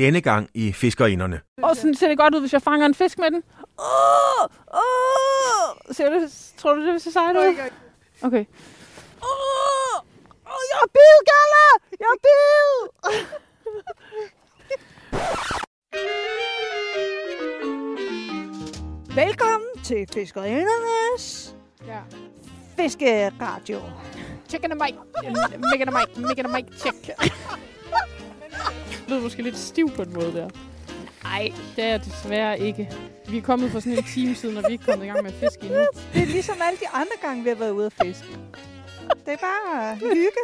Denne gang i Fiskerinderne. Og sådan ser det godt ud, hvis jeg fanger en fisk med den. Åh! Åh! Ser du, tror du, det vil se sejt ud? Okay. Åh! Åh, jeg er bid, Galla! Jeg er bid! Velkommen til Fiskerindernes Ja. Fiskeradio. Chicken and Mike. Mick and Mike. Mick and Mike. Check. Det lyder måske lidt stiv på en måde der. Nej, det er jeg desværre ikke. Vi er kommet for sådan en time siden, og vi er ikke kommet i gang med at fiske endnu. Det er ligesom alle de andre gange, vi har været ude at fiske. Det er bare hygge.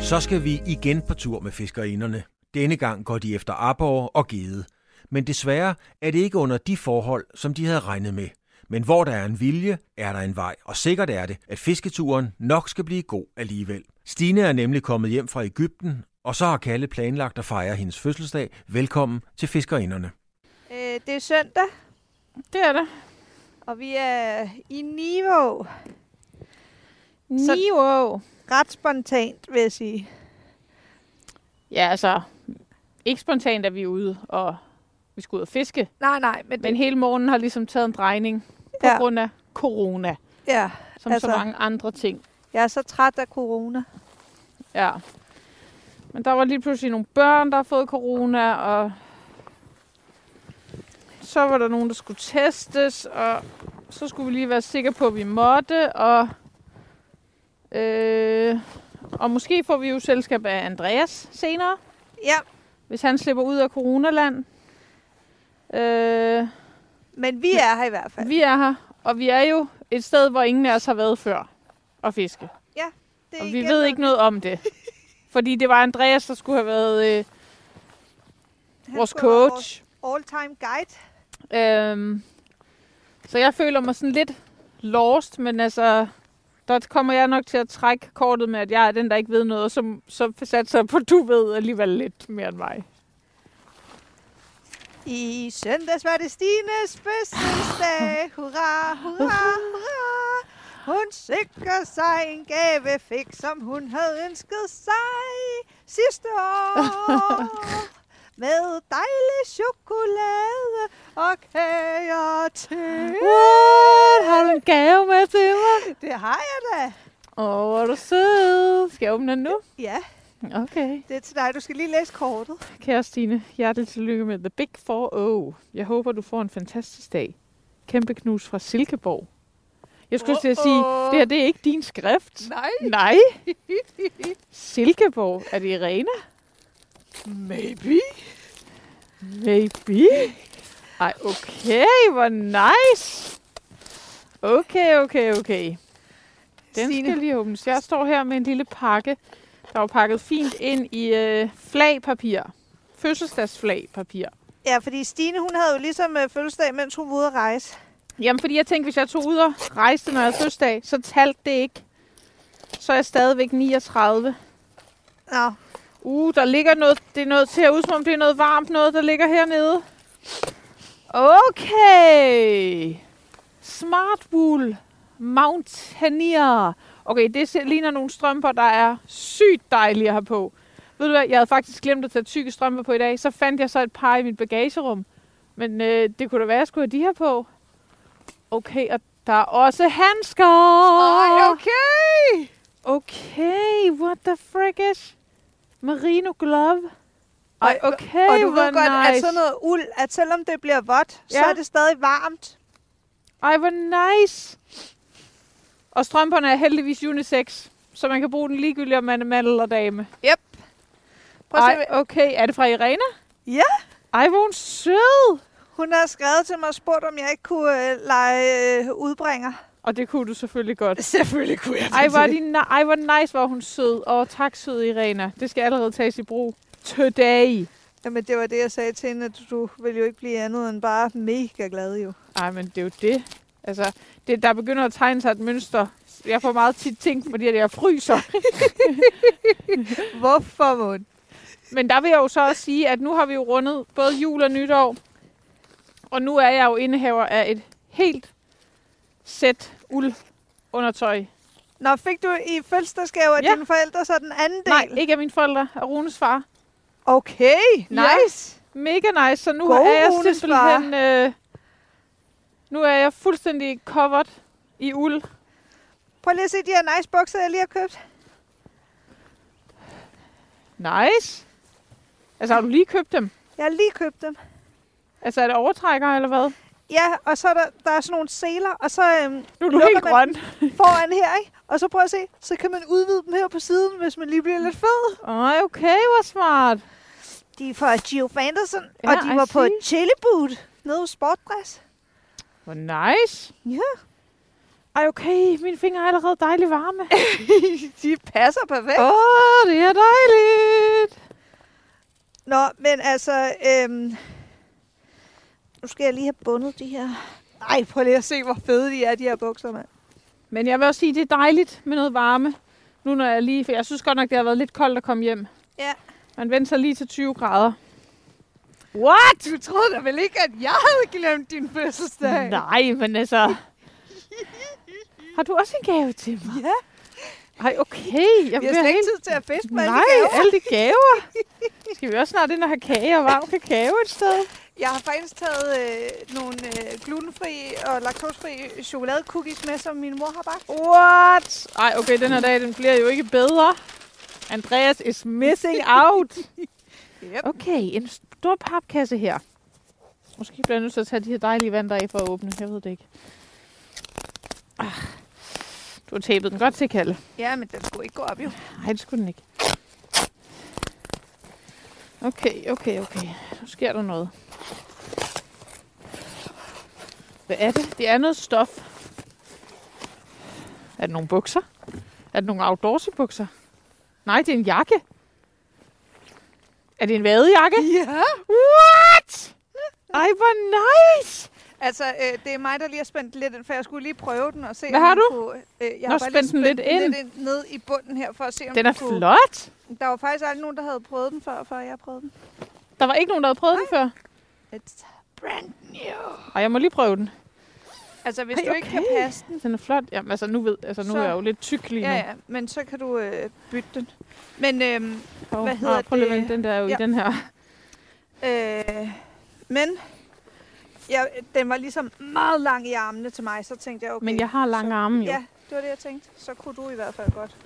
Så skal vi igen på tur med fiskerinderne. Denne gang går de efter arbor og gede. Men desværre er det ikke under de forhold, som de havde regnet med. Men hvor der er en vilje, er der en vej. Og sikkert er det, at fisketuren nok skal blive god alligevel. Stine er nemlig kommet hjem fra Ægypten, og så har Kalle planlagt at fejre hendes fødselsdag. Velkommen til fiskerinderne. Øh, det er søndag, Det er det. og vi er i Nivo. Ret spontant, vil jeg sige. Ja, altså, ikke spontant er vi ude, og vi skal ud og fiske. Nej, nej, men, Men hele morgenen har ligesom taget en drejning på Ja. grund af corona, ja, som altså, så mange andre ting. jeg er så træt af corona. Ja. Men der var lige pludselig nogle børn, der har fået corona, og så var der nogen, der skulle testes, og så skulle vi lige være sikre på, at vi måtte, og, øh, og måske får vi jo selskab af Andreas senere, Ja, hvis han slipper ud af coronaland. Øh, men vi er her i hvert fald. vi er her, og vi er jo et sted, hvor ingen af os har været før og fiske. Det er Og vi ved ikke noget om det. Fordi det var Andreas, der skulle have været øh, han vores skulle være coach. all-time guide. Øhm, så jeg føler mig sådan lidt lost, men altså, der kommer jeg nok til at trække kortet med, at jeg er den, der ikke ved noget, og så, så satser jeg på, at du ved alligevel lidt mere end mig. I søndags var det Stines fødselsdag. Hurra, hurra, hurra. Hun sikrer sig en gave fik, som hun havde ønsket sig sidste år. Med dejlig chokolade og kager til. What? Har du en gave med til mig? Det har jeg da. Åh, oh, hvor er du sød. Skal jeg åbne den nu? Ja, Okay. det er til dig. Du skal lige læse kortet. Kære Stine, hjertelig tillykke med The Big 4-0. Jeg håber, du får en fantastisk dag. Kæmpe knus fra Silkeborg. Jeg skulle til at sige, det her det er ikke din skrift. Nej. Nej. Silkeborg. Er det Irena? Maybe. Maybe. Ej, okay. Hvor nice. Okay, okay, okay. Den Signe. skal lige åbnes. Jeg står her med en lille pakke, der var pakket fint ind i øh, flagpapir. Fødselsdagsflagpapir. Ja, fordi Stine, hun havde jo ligesom øh, fødselsdag, mens hun var ude at rejse. Jamen, fordi jeg tænkte, hvis jeg tog ud og rejste, når jeg havde fødselsdag, så talte det ikke. Så er jeg stadigvæk 39. Nå, Uh, der ligger noget, det er noget til at ud, som om det er noget varmt noget, der ligger hernede. Okay. Smartwool Mountaineer. Okay, det ligner nogle strømper, der er sygt dejlige at have på. Ved du hvad, jeg havde faktisk glemt at tage tykke strømper på i dag. Så fandt jeg så et par i mit bagagerum. Men øh, det kunne da være, at jeg skulle have de her på. Okay, og der er også handsker. Ej, okay. Okay, what the frick is? Merino glove. Ej, okay, og du ved godt, nice. at sådan noget uld, at selvom det bliver vådt, så Ja. er det stadig varmt. Ej, hvor nice. Og strømperne er heldigvis unisex, så man kan bruge den ligegyldigt, om man er mand eller dame. Prøv at se, Ej, okay. Er det fra Irena? Ja. Ej, hvor hun sød. hun har skrevet til mig og spurgt, om jeg ikke kunne øh, lege øh, udbringer. Og det kunne du selvfølgelig godt. Selvfølgelig kunne jeg Ej, hvor, er de Ej, hvor nice var hun sød. Og tak, sød Irena. Det skal allerede tages i brug. Today. Jamen, det var det, jeg sagde til hende, at du vil jo ikke blive andet end bare mega glad, jo. Ej, men det er jo det. Altså, det, der begynder at tegne sig et mønster. Jeg får meget tit ting, fordi jeg fryser. Hvorfor, mund? Men der vil jeg jo så også sige, at nu har vi jo rundet både jul og nytår. Og nu er jeg jo indehaver af et helt sæt uld undertøj Nå, fik du i fødselsdagsgave af Ja. dine forældre så den anden del? Nej, ikke af mine forældre, af Runes far. Okay, Ja. nice. Mega nice, så nu God er jeg Runes simpelthen... Øh, nu er jeg fuldstændig covered i uld. Prøv lige at se de her nice bukser, jeg lige har købt. Nice. Altså, har du lige købt dem? Jeg har lige købt dem. Altså, er det overtrækker, eller hvad? Ja, og så er der, der er sådan nogle seler, og så øhm, Nu er du helt grøn. foran her, ikke? Og så prøv at se, så kan man udvide dem her på siden, hvis man lige bliver lidt fed. Ej, okay, hvor smart. De er fra Gio Fanderson, Ja, og de I var på see. Chili Boot nede hos Sportdress. Hvor nice. Ja. Ej, okay, mine fingre er allerede dejligt varme. de passer perfekt. Åh, oh, det er dejligt. Nå, men altså, øhm, nu skal jeg lige have bundet de her. Ej, prøv lige at se, hvor fede de er, de her bukser, mand. Men jeg vil også sige, det er dejligt med noget varme. Nu når jeg lige... For jeg synes godt nok, det har været lidt koldt at komme hjem. Ja. Man venter sig lige til 20 grader. What? Du troede da vel ikke, at jeg havde glemt din fødselsdag? Nej, men altså... Har du også en gave til mig? Ja, Ej, okay. Jeg vi har slet ikke tid til at fiske med alle Nej, de gaver. alle de gaver. Skal vi også snart ind og have kage og varm kakao et sted? Jeg har faktisk taget øh, nogle øh, glutenfri og laktosefri chokoladecookies med, som min mor har bagt. What? Ej, okay, den her dag, den bliver jo ikke bedre. Andreas is missing out. Yep. Okay, en stor papkasse her. Måske bliver jeg nødt til at tage de her dejlige vand der af for at åbne. Jeg ved det ikke. Ah, du har tapet den godt til, Kalle. Ja, men den skulle ikke gå op, jo. Nej, det skulle den ikke. Okay, okay, okay. Nu sker der noget. Hvad er det? Det er noget stof. Er det nogle bukser? Er det nogle outdoorsy bukser? Nej, det er en jakke. Er det en vadejakke? Ja. What? Ej, hvor nice! Altså, øh, det er mig, der lige har spændt lidt ind, for jeg skulle lige prøve den og se, Hvad om har du? Kunne, øh, jeg Nå, har bare spændt den lidt ind. lidt ind ned i bunden her, for at se, om Den er kunne... flot. Der var faktisk aldrig nogen, der havde prøvet den før, før jeg prøvede den. Der var ikke nogen, der havde prøvet den før. It's brand new. Ej, jeg må lige prøve den. Altså, hvis Ej, du ikke kan passe den, Den er flot. Jamen, altså nu ved, altså nu Så- er jeg jo lidt tyk lige nu. ja, ja, men så kan du øh, bytte den. Men, øhm, Oh, Hvad hedder prøv lige at det? vente, den der er jo Ja. i den her. øh, men ja, den var ligesom meget lang i armene til mig, så tænkte jeg, okay. Men jeg har lange så, arme jo. Ja, det var det, jeg tænkte. Så kunne du i hvert fald godt.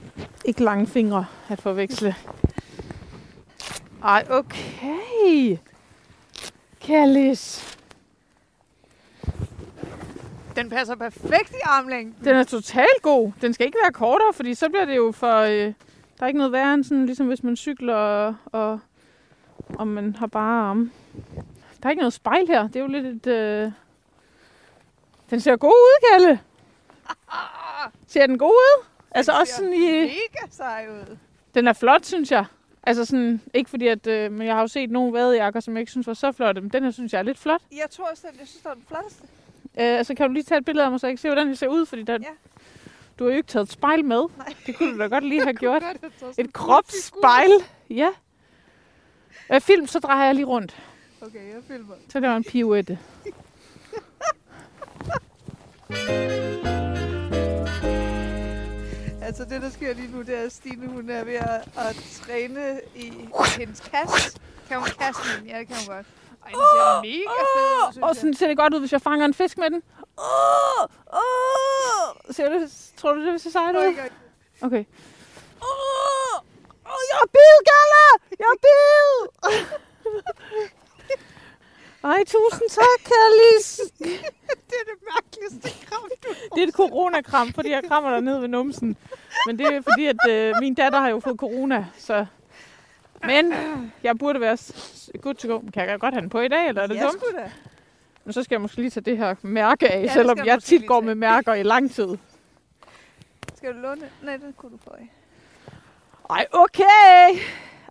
Ikke lange fingre at forveksle. Ej, okay. Kallis. Den passer perfekt i armlængden. Den er totalt god. Den skal ikke være kortere, fordi så bliver det jo for... Øh, der er ikke noget værre end sådan, ligesom hvis man cykler, og, og, og man har bare arme. Der er ikke noget spejl her. Det er jo lidt et... Øh... Den ser god ud, Kalle. Ser den god ud? Altså også sådan i... Mega sej ud. Den er flot, synes jeg. Altså sådan, ikke fordi at, øh, men jeg har jo set nogle vadejakker, som jeg ikke synes var så flotte, men den her synes jeg er lidt flot. Jeg tror også, at jeg synes, det var den flotteste. Øh, altså kan du lige tage et billede af mig, så jeg kan se, hvordan det ser ud, fordi der, Ja. du har jo ikke taget et spejl med. Nej. Det kunne du da godt lige have gjort. Godt, er Et kropsspejl. Ja. Øh, film, så drejer jeg lige rundt. Okay, jeg filmer. Så der var en pirouette. Altså det, der sker lige nu, det er, at Stine hun er ved at, at træne i hendes kast. Kan hun kaste den? Ja, det kan hun godt. Ej, den ser mega fed ud, synes Og jeg. sådan ser det godt ud, hvis jeg fanger en fisk med den. Åh, åh. Ser du, tror du, det vil se sejt ud? Okay. Åh, oh, jeg er bid, Galla! Jeg er bid! Ej, tusind tak, Kallis. det er det mærkeligste kram, du Det er et coronakram, fordi jeg krammer dig ned ved numsen. Men det er fordi, at øh, min datter har jo fået corona, så... Men jeg burde være good to go. Kan jeg godt have den på i dag, eller er det Jeg dumt? skulle da. Men så skal jeg måske lige tage det her mærke af, Ja, selvom jeg måske tit går med mærker i lang tid. Skal du låne? Nej, den kunne du få af. Ej, okay.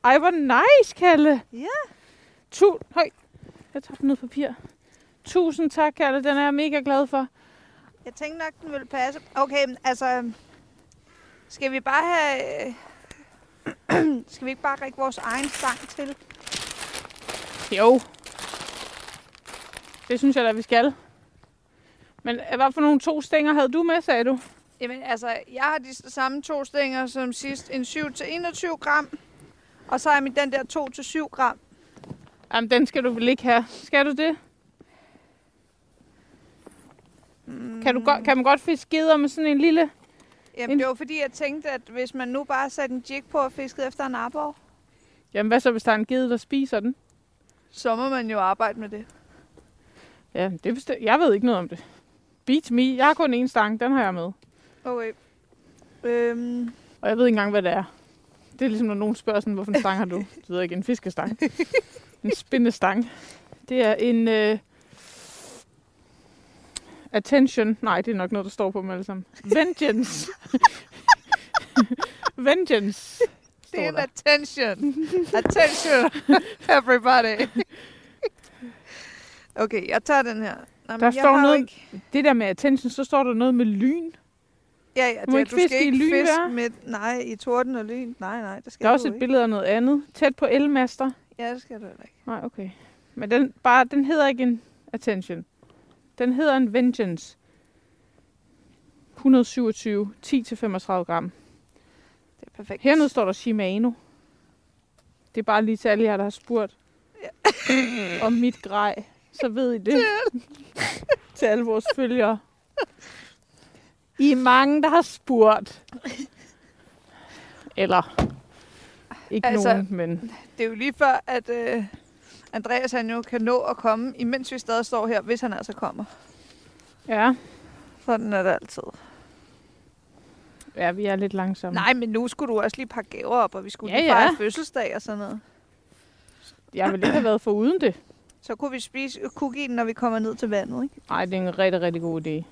Ej, hvor nice, Kalle. Ja. Tu Høj. Jeg tager noget papir. Tusind tak, Kalle. Den er jeg mega glad for. Jeg tænkte nok, den ville passe. Okay, men altså... Skal vi bare have... øh, skal vi ikke bare række vores egen stang til? Jo. Det synes jeg da, vi skal. Men hvad for nogle to stænger havde du med, sagde du? Jamen, altså, jeg har de samme to stænger som sidst. En 7-21 gram. Og så har jeg min den der 2-7 gram. Jamen, den skal du vel ikke have. Skal du det? Mm. Kan, du godt, kan man godt fiske geder med sådan en lille... Jamen, en- det var fordi, jeg tænkte, at hvis man nu bare satte en jig på og fiskede efter en arbor, Jamen, hvad så, hvis der er en gede, der spiser den? så må man jo arbejde med det. Ja, det bestemt. Jeg ved ikke noget om det. Beat me. Jeg har kun en stang. Den har jeg med. Okay. Øhm, Og jeg ved ikke engang, hvad det er. Det er ligesom, når nogen spørger sådan, hvorfor en stang har du? Det ved jeg ikke, en fiskestang. en spindestang. Det er en... Uh... Attention. Nej, det er nok noget, der står på dem alle sammen. Vengeance. Vengeance. det er en der. attention. attention, everybody. okay, jeg tager den her. Nå, men Der jeg står noget- Ikke... Det der med attention, så står der noget med lyn. Ja, ja, Du det, ikke du skal ikke lyn, fiske hva'? med... Nej, i torden og lyn. Nej, nej, det skal Der er også et ikke. billede af noget andet. Tæt på elmaster. Ja, det skal du heller ikke. Nej, okay. Men den, bare, den hedder ikke en attention. Den hedder en vengeance. 127, 10-35 gram. Det er perfekt. Hernede står der Shimano. Det er bare lige til alle jer, der har spurgt om mit grej. Så ved I det. til alle vores følgere. I er mange, der har spurgt. Eller ikke Altså- nogen, men Det er jo lige før, at øh, Andreas han jo kan nå at komme, imens vi stadig står her, hvis han altså kommer. ja, Sådan er det altid. ja vi er lidt langsomme. Nej, men nu skulle du også lige pakke gaver op, og vi skulle Ja, lige ja. fejre fødselsdag og sådan noget. Jeg ville ikke have været for uden det. Så kunne vi spise cookien, når vi kommer ned til vandet, ikke? Nej, det er en rigtig, rigtig god idé.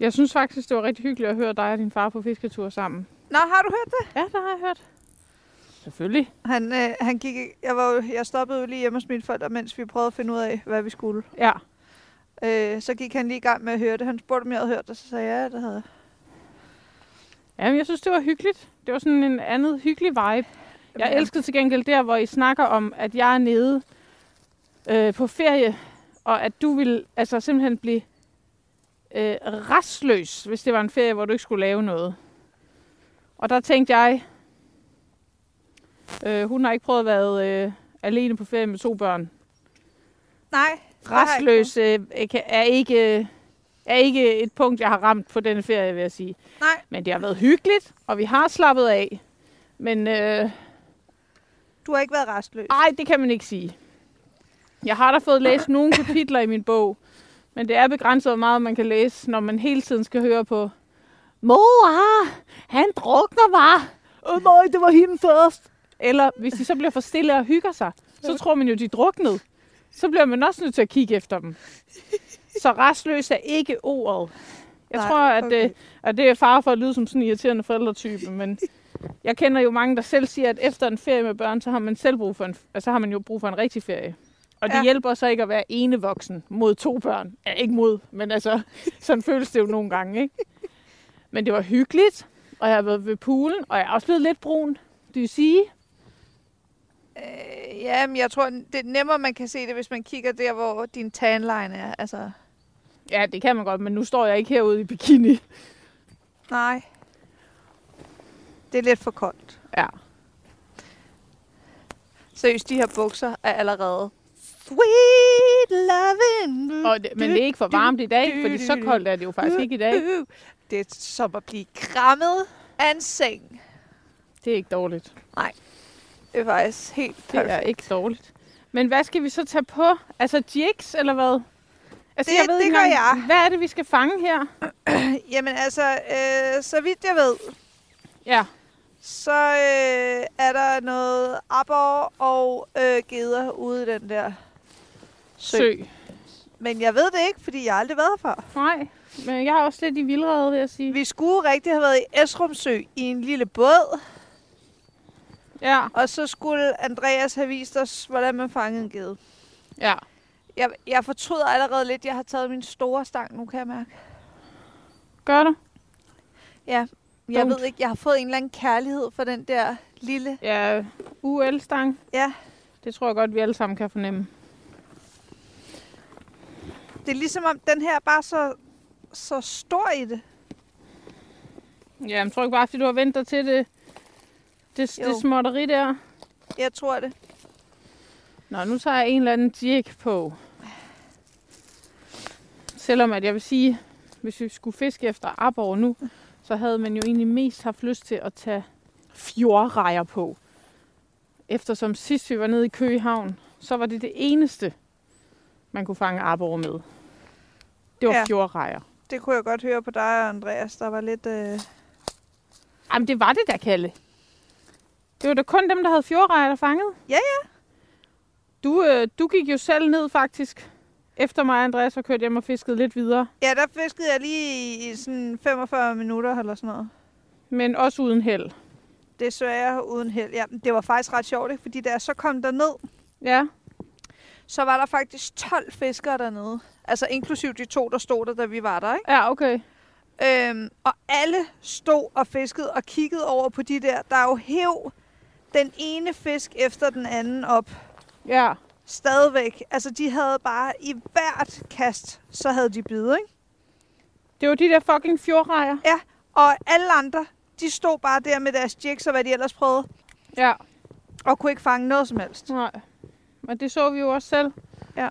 Jeg synes faktisk, det var rigtig hyggeligt at høre dig og din far på fisketur sammen. Nå, har du hørt det? Ja, det har jeg hørt. Selvfølgelig. Han, øh, han gik, jeg, var jo, jeg stoppede jo lige hjemme hos mine forældre, mens vi prøvede at finde ud af, hvad vi skulle. Ja. Øh, så gik han lige i gang med at høre det. Han spurgte, om jeg havde hørt det, så sagde jeg, ja, det havde jeg. Jamen, jeg synes, det var hyggeligt. Det var sådan en andet hyggelig vibe. Jeg elskede til gengæld der, hvor I snakker om, at jeg er nede øh, på ferie, og at du vil altså simpelthen blive øh, restløs, hvis det var en ferie, hvor du ikke skulle lave noget. Og der tænkte jeg, øh, hun har ikke prøvet at være øh, alene på ferie med to børn. Nej. Restløs øh, er ikke, er ikke et punkt, jeg har ramt på denne ferie, vil jeg sige. Nej, Men det har været hyggeligt, og vi har slappet af. Men øh, du har ikke været restløs. ej, det kan man ikke sige. Jeg har da fået læst nogle kapitler i min bog, men det er begrænset, hvor meget man kan læse, når man hele tiden skal høre på Mor, han drukner bare. Åh nej, det var hende først. Eller hvis de så bliver for stille og hygger sig, så tror man jo, de er druknet. Så bliver man også nødt til at kigge efter dem. Så restløs er ikke ordet. Jeg Nej, tror, at, okay. okay. at det er far for at lyde som sådan en irriterende forældretype, men jeg kender jo mange, der selv siger, at efter en ferie med børn, så har man selv brug for en, altså har man jo brug for en rigtig ferie. Og det Ja. hjælper så ikke at være ene voksen mod to børn. Ja, ikke mod, men altså, sådan føles det jo nogle gange, ikke? Men det var hyggeligt, og jeg har været ved poolen, og jeg er også blevet lidt brun. Det vil sige, Øh, ja, men jeg tror, det er nemmere, man kan se det, hvis man kigger der, hvor din tanline er. Altså, ja, det kan man godt, men nu står jeg ikke herude i bikini. nej. Det er lidt for koldt. Ja. Seriøst, de her bukser er allerede sweet loving. Og det, men det er ikke for varmt i dag, fordi så koldt er det jo faktisk ikke i dag. Det er som at blive krammet af en seng. Det er ikke dårligt. Det er faktisk helt Det er perfekt. ikke dårligt. Men hvad skal vi så tage på? Altså jigs, eller hvad? Altså, Det- det ikke gør engang, jeg. Hvad er det, vi skal fange her? Jamen altså, øh, så vidt jeg ved, Ja, så øh, er der noget abor og øh, geder ude i den der sø. sø. Men jeg ved det ikke, fordi jeg har aldrig været her før. Nej, men jeg har også lidt i vildrede, vil jeg sige. Vi skulle rigtig have været i Esrum Sø i en lille båd, Ja, og så skulle Andreas have vist os, hvordan man fangede en gede. ja. Jeg, jeg fortryder allerede lidt, jeg har taget min store stang nu, kan jeg mærke. Gør du? Jeg Dumt. ved ikke, jeg har fået en eller anden kærlighed for den der lille... Ja, UL-stang. Ja, Det tror jeg godt, vi alle sammen kan fornemme. Det er ligesom om, den her er bare så, så stor i det. Ja, men tror ikke bare, fordi du har ventet til det, det, Jo. det småtteri der. Jeg tror det. Nå, nu tager jeg en eller anden jig på. Selvom at jeg vil sige, hvis vi skulle fiske efter arbor nu, så havde man jo egentlig mest haft lyst til at tage fjordrejer på. Eftersom sidst vi var nede i Køgehavn, så var det det eneste, man kunne fange arbor med. Det var Ja. fjordrejer. Det kunne jeg godt høre på dig og Andreas. Der var lidt... Øh... Jamen, det var det der, Kalle. Det var da kun dem, der havde fjordrejer, der fangede. Ja, ja. Du, øh, du gik jo selv ned, faktisk. Efter mig og Andreas var kørt hjem og fisket lidt videre. Ja, der fiskede jeg lige i, sådan 45 minutter eller sådan noget. Men også uden held. Desværre uden held. Ja, det var faktisk ret sjovt, ikke? fordi da jeg så kom derned, Ja. Så var der faktisk 12 fiskere dernede. Altså inklusiv de to, der stod der, da vi var der. Ikke? Ja, okay. Øhm, og alle stod og fiskede og kiggede over på de der, der jo hæv den ene fisk efter den anden op. Ja. Stadigvæk. Altså, de havde bare i hvert kast, så havde de bid, ikke? Det var de der fucking fjordrejer. Og alle andre, de stod bare der med deres jigs og hvad de ellers prøvede, Ja. og kunne ikke fange noget som helst. Nej. Men det så vi jo også selv. Ja.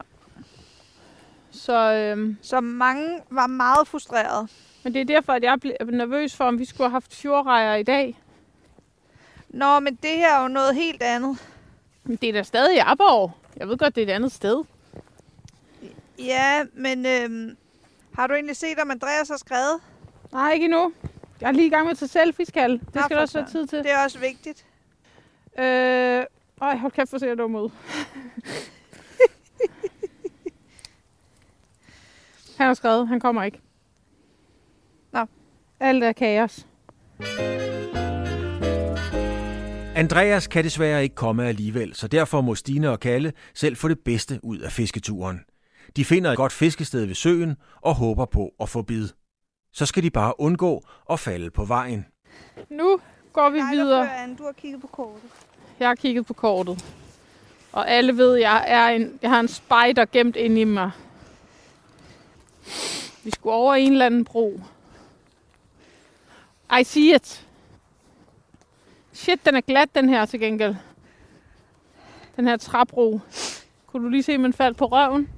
Så, øhm, Så mange var meget frustrerede. men det er derfor, at jeg blev nervøs for, om vi skulle have haft fjordrejer i dag. Nå, men det her er jo noget helt andet. Men det er da stadig i Aborg. Jeg ved godt, det er et andet sted. Ja, men øhm, har du egentlig set, om Andreas har skrevet? Nej, ikke endnu. Jeg er lige i gang med at tage selfies, Kalle. Det skal der også være tid til. Det er også vigtigt. Øh, ej, hold kæft, hvor ser jeg dum ud. han har skrevet, han kommer ikke. Nå. Alt er kaos. Andreas kan desværre ikke komme alligevel, så derfor må Stine og Kalle selv få det bedste ud af fisketuren. De finder et godt fiskested ved søen og håber på at få bid. Så skal de bare undgå at falde på vejen. Nu går vi Nej, videre. Du har kigget på kortet. Jeg har kigget på kortet. Og alle ved, jeg, er en, jeg har en spider gemt inde i mig. Vi skulle over en eller anden bro. I see it. Shit, den er glat, den her til gengæld. Den her træbro. Kunne du lige se, at man faldt på røven?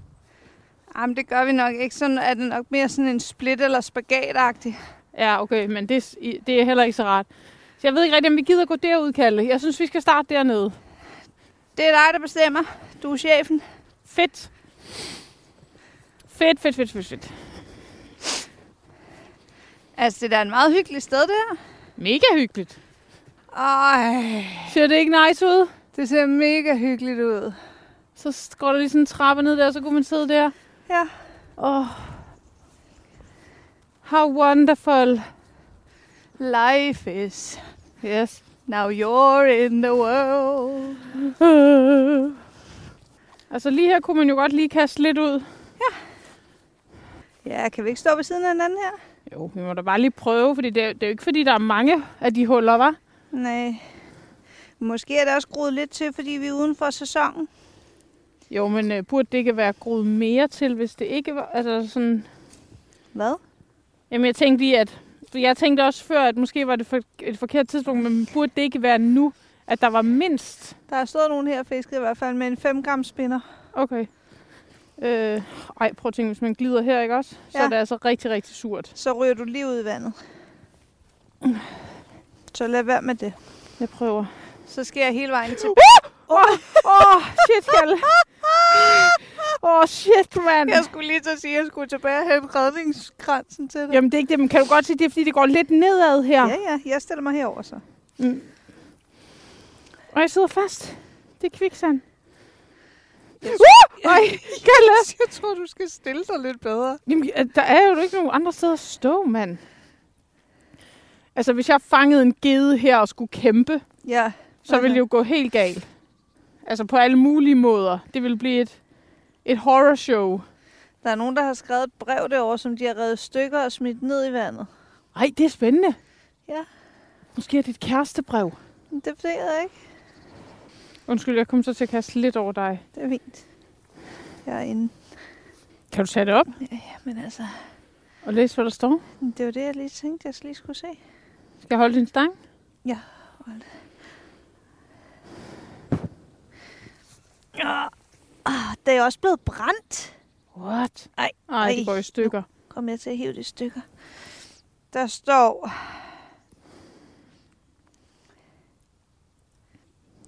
Jamen, det gør vi nok ikke. Sådan er det nok mere sådan en split eller spagatagtig. Ja, okay, men det, er- det er heller ikke så rart. Så jeg ved ikke rigtig, om vi gider gå derud, Kalle. Jeg synes, vi skal starte dernede. Det er dig, der bestemmer. Du er chefen. Fedt. Fedt, fedt, fedt, fedt, fedt. Altså, det er da en meget hyggelig sted, det her. Mega hyggeligt. Ej, Ser det ikke nice ud? det ser mega hyggeligt ud. Så går der lige sådan en trappe ned der, så kunne man sidde der. Ja. Oh. How wonderful. Life is Yes. now you're in the world. Uh. Altså lige her kunne man jo godt lige kaste lidt ud. Ja, kan vi ikke stå ved siden af hinanden her? Jo, vi må da bare lige prøve, fordi det er, det er jo ikke fordi, der er mange af de huller, var. Nej. Måske er det også skruet lidt til, fordi vi er uden for sæsonen. Jo, men øh, burde det ikke være groet mere til, hvis det ikke var... Altså sådan... Hvad? Jamen, jeg tænkte lige, at... Jeg tænkte også før, at måske var det for, et forkert tidspunkt, men burde det ikke være nu, at der var mindst... Der er stået nogen her fisket i hvert fald med en 5 gram spinner. Okay. Øh, ej, prøv at tænke, hvis man glider her, ikke også? Så Ja. er det altså rigtig, rigtig surt. Så ryger du lige ud i vandet. Så lad være med det. Jeg prøver. Så skal jeg hele vejen til. Åh, oh, shit, Kalle. Åh, oh, shit, mand. Jeg skulle lige til at sige, at jeg skulle tilbage og hente redningskransen til dig. Jamen, det er ikke det, men kan du godt se, det er, fordi det går lidt nedad her. Ja, ja, jeg stiller mig herover så. Mm. Og jeg sidder fast. Det er kviksand. Jeg, Uh! Ej, Kalle. jeg tror, du skal stille dig lidt bedre. Jamen, der er jo ikke nogen andre steder at stå, mand. Altså, hvis jeg fangede en gede her og skulle kæmpe, Ja. så ville det jo gå helt galt. Altså på alle mulige måder. Det ville blive et, et horror show. Der er nogen, der har skrevet et brev derovre, som de har revet stykker og smidt ned i vandet. Ej, det er spændende. Ja. Måske er det et kærestebrev. Det ved jeg ikke. Undskyld, jeg kom så til at kaste lidt over dig. Det er fint. Jeg er inde. Kan du tage det op Men altså, og læse, hvad der står? det var det, jeg lige tænkte, jeg lige skulle se. Skal jeg holde din stang? Ja. Ah, det er også blevet brændt. What? Ej, Ej, det går i stykker. Kom med til at hive det i stykker. Der står...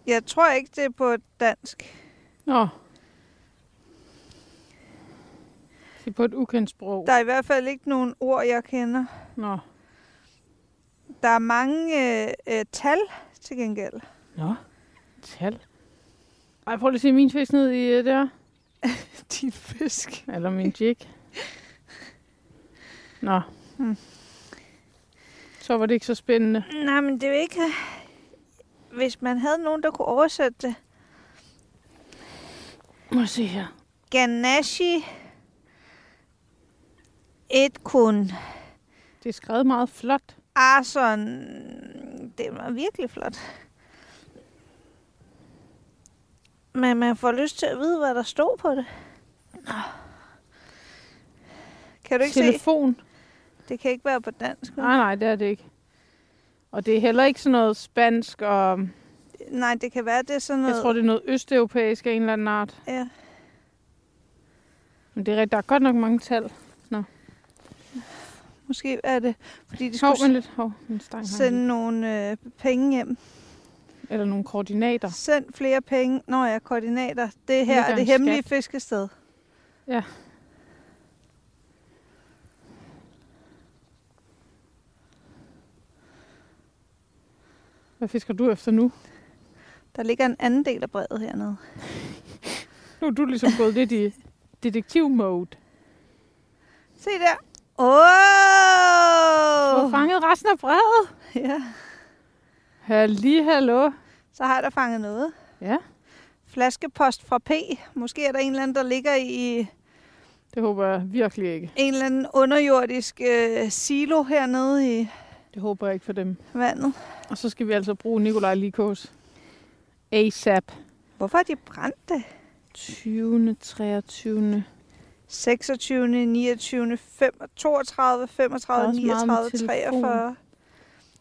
Jeg tror ikke, det er på dansk. Nå. Det er på et ukendt sprog. Der er i hvert fald ikke nogen ord, jeg kender. Nå. Der er mange øh, øh, tal til gengæld. Nå. Tal. Ej, prøv lige at se min fisk ned i uh, der. Din fisk. Eller min jig. Nå. Hmm. Så var det ikke så spændende. Nej, men det er jo ikke... Hvis man havde nogen, der kunne oversætte det. Må se her. Ganache. Et kun. Det er skrevet meget flot. Arson. Det var virkelig flot. Men man får lyst til at vide, hvad der stod på det. Nå. Kan du ikke se? Telefon. Det kan ikke være på dansk. Nej, nej, det er det ikke. Og det er heller ikke sådan noget spansk, og Nej, det kan være, det er sådan noget... jeg tror, det er noget østeuropæisk af en eller anden art. Ja. Men det er rigtigt, der er godt nok mange tal. Måske er det, fordi de Hov, skulle lidt. Hov, min stang sende nogle øh, penge hjem. Eller nogle koordinater. Send flere penge. Nå ja, koordinater. Det her er det hemmelige skat. fiskested. Ja. Hvad fisker du efter nu? Der ligger en anden del af brevet hernede. Nu er du ligesom gået lidt i detektiv-mode. Se der. Åh! Du har Oh! fanget resten af brevet. Ja, Halli, hallo. så har jeg da fanget noget. Ja, Flaskepost fra P. Måske er der en eller anden, der ligger i det håber jeg virkelig ikke. en eller anden underjordisk øh, silo hernede i Det håber jeg ikke for dem. vandet. Og så skal vi altså bruge Nikolaj Likos. ASAP. Hvorfor har de brændt det? 20. 23. 26, 29, 5, 32, Der er 35, også meget 39, med telefon. 43,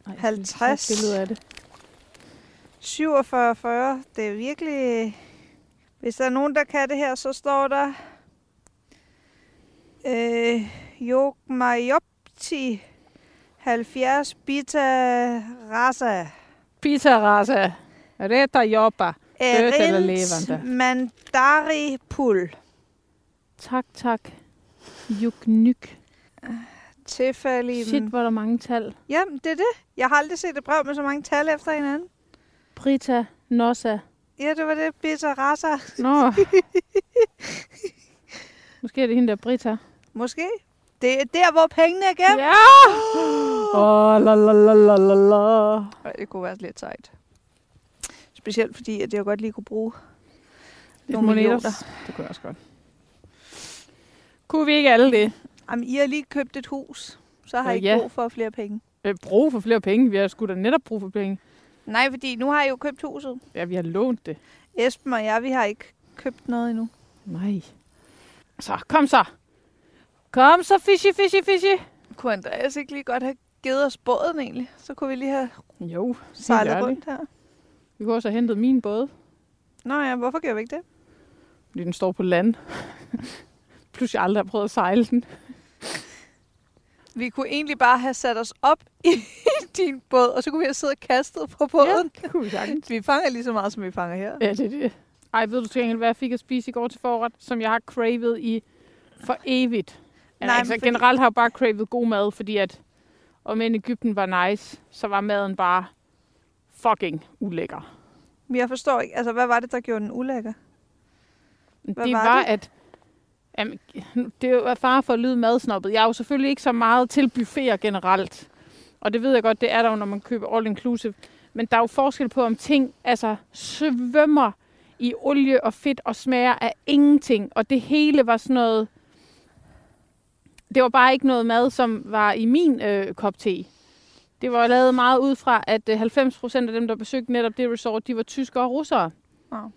Ej, 50. Så billede af det. 47, 40. Det er virkelig... Hvis der er nogen, der kan det her, så står der... Øh, Jogmajopti 70 bita rasa. Pizza rasa. Reta jobba. Dødt eller levende? mandari pul. Tak, tak. Juknyk. Tilfælde Shit, hvor er der mange tal. Jamen, det er det. Jeg har aldrig set et brev med så mange tal efter hinanden. Brita, Nossa. Ja, det var det. Bita rasa. Nå. Måske er det hende der Brita. Måske. Det er der, hvor pengene er gemt. Ja! Åh, la la la la la la. Ej, det kunne være lidt sejt. Specielt fordi, at jeg godt lige kunne bruge Lidt nogle moneter. millioner. Det kunne jeg også godt. Kunne vi ikke alle det? Jamen, I har lige købt et hus, så har Øh, I ikke ja. brug for flere penge. Øh, brug for flere penge. Vi har sgu da netop brug for penge. Nej, fordi nu har I jo købt huset. Ja, vi har lånt det. Esben og jeg, vi har ikke købt noget endnu. Nej. Så, kom så. Kom så, fishy, fishy, fishy. Kunne Andreas ikke lige godt have givet os båden egentlig? Så kunne vi lige have Jo, sejlet rundt her. vi kunne også have hentet min båd, Nå ja, hvorfor gør vi ikke det? fordi den står på land. Plus jeg aldrig har prøvet at sejle den. Vi kunne egentlig bare have sat os op i din båd, og så kunne vi have siddet og kastet på båden. det kunne vi sagtens. Vi fanger lige så meget, som vi fanger her. Ja, det er det. Ej, ved du til gengæld, hvad jeg fik at spise i går til forret, som jeg har cravet i for evigt? Nej, Nej, altså, fordi- generelt har jeg bare cravet god mad, fordi at om end Ægypten var nice, så var maden bare fucking ulækker. Men jeg forstår ikke, altså hvad var det, der gjorde den ulækker? Hvad det var var, det? at... Jamen, det er jo far for at lyde madsnoppet. Jeg er jo selvfølgelig ikke så meget til buffeter generelt. Og det ved jeg godt, det er der jo, når man køber all inclusive. Men der er jo forskel på, om ting altså svømmer i olie og fedt og smager af ingenting. Og det hele var sådan noget... Det var bare ikke noget mad, som var i min øh, kop te. Det var lavet meget ud fra, at øh, 90% af dem, der besøgte netop det resort, de var tyskere og russere. Wow.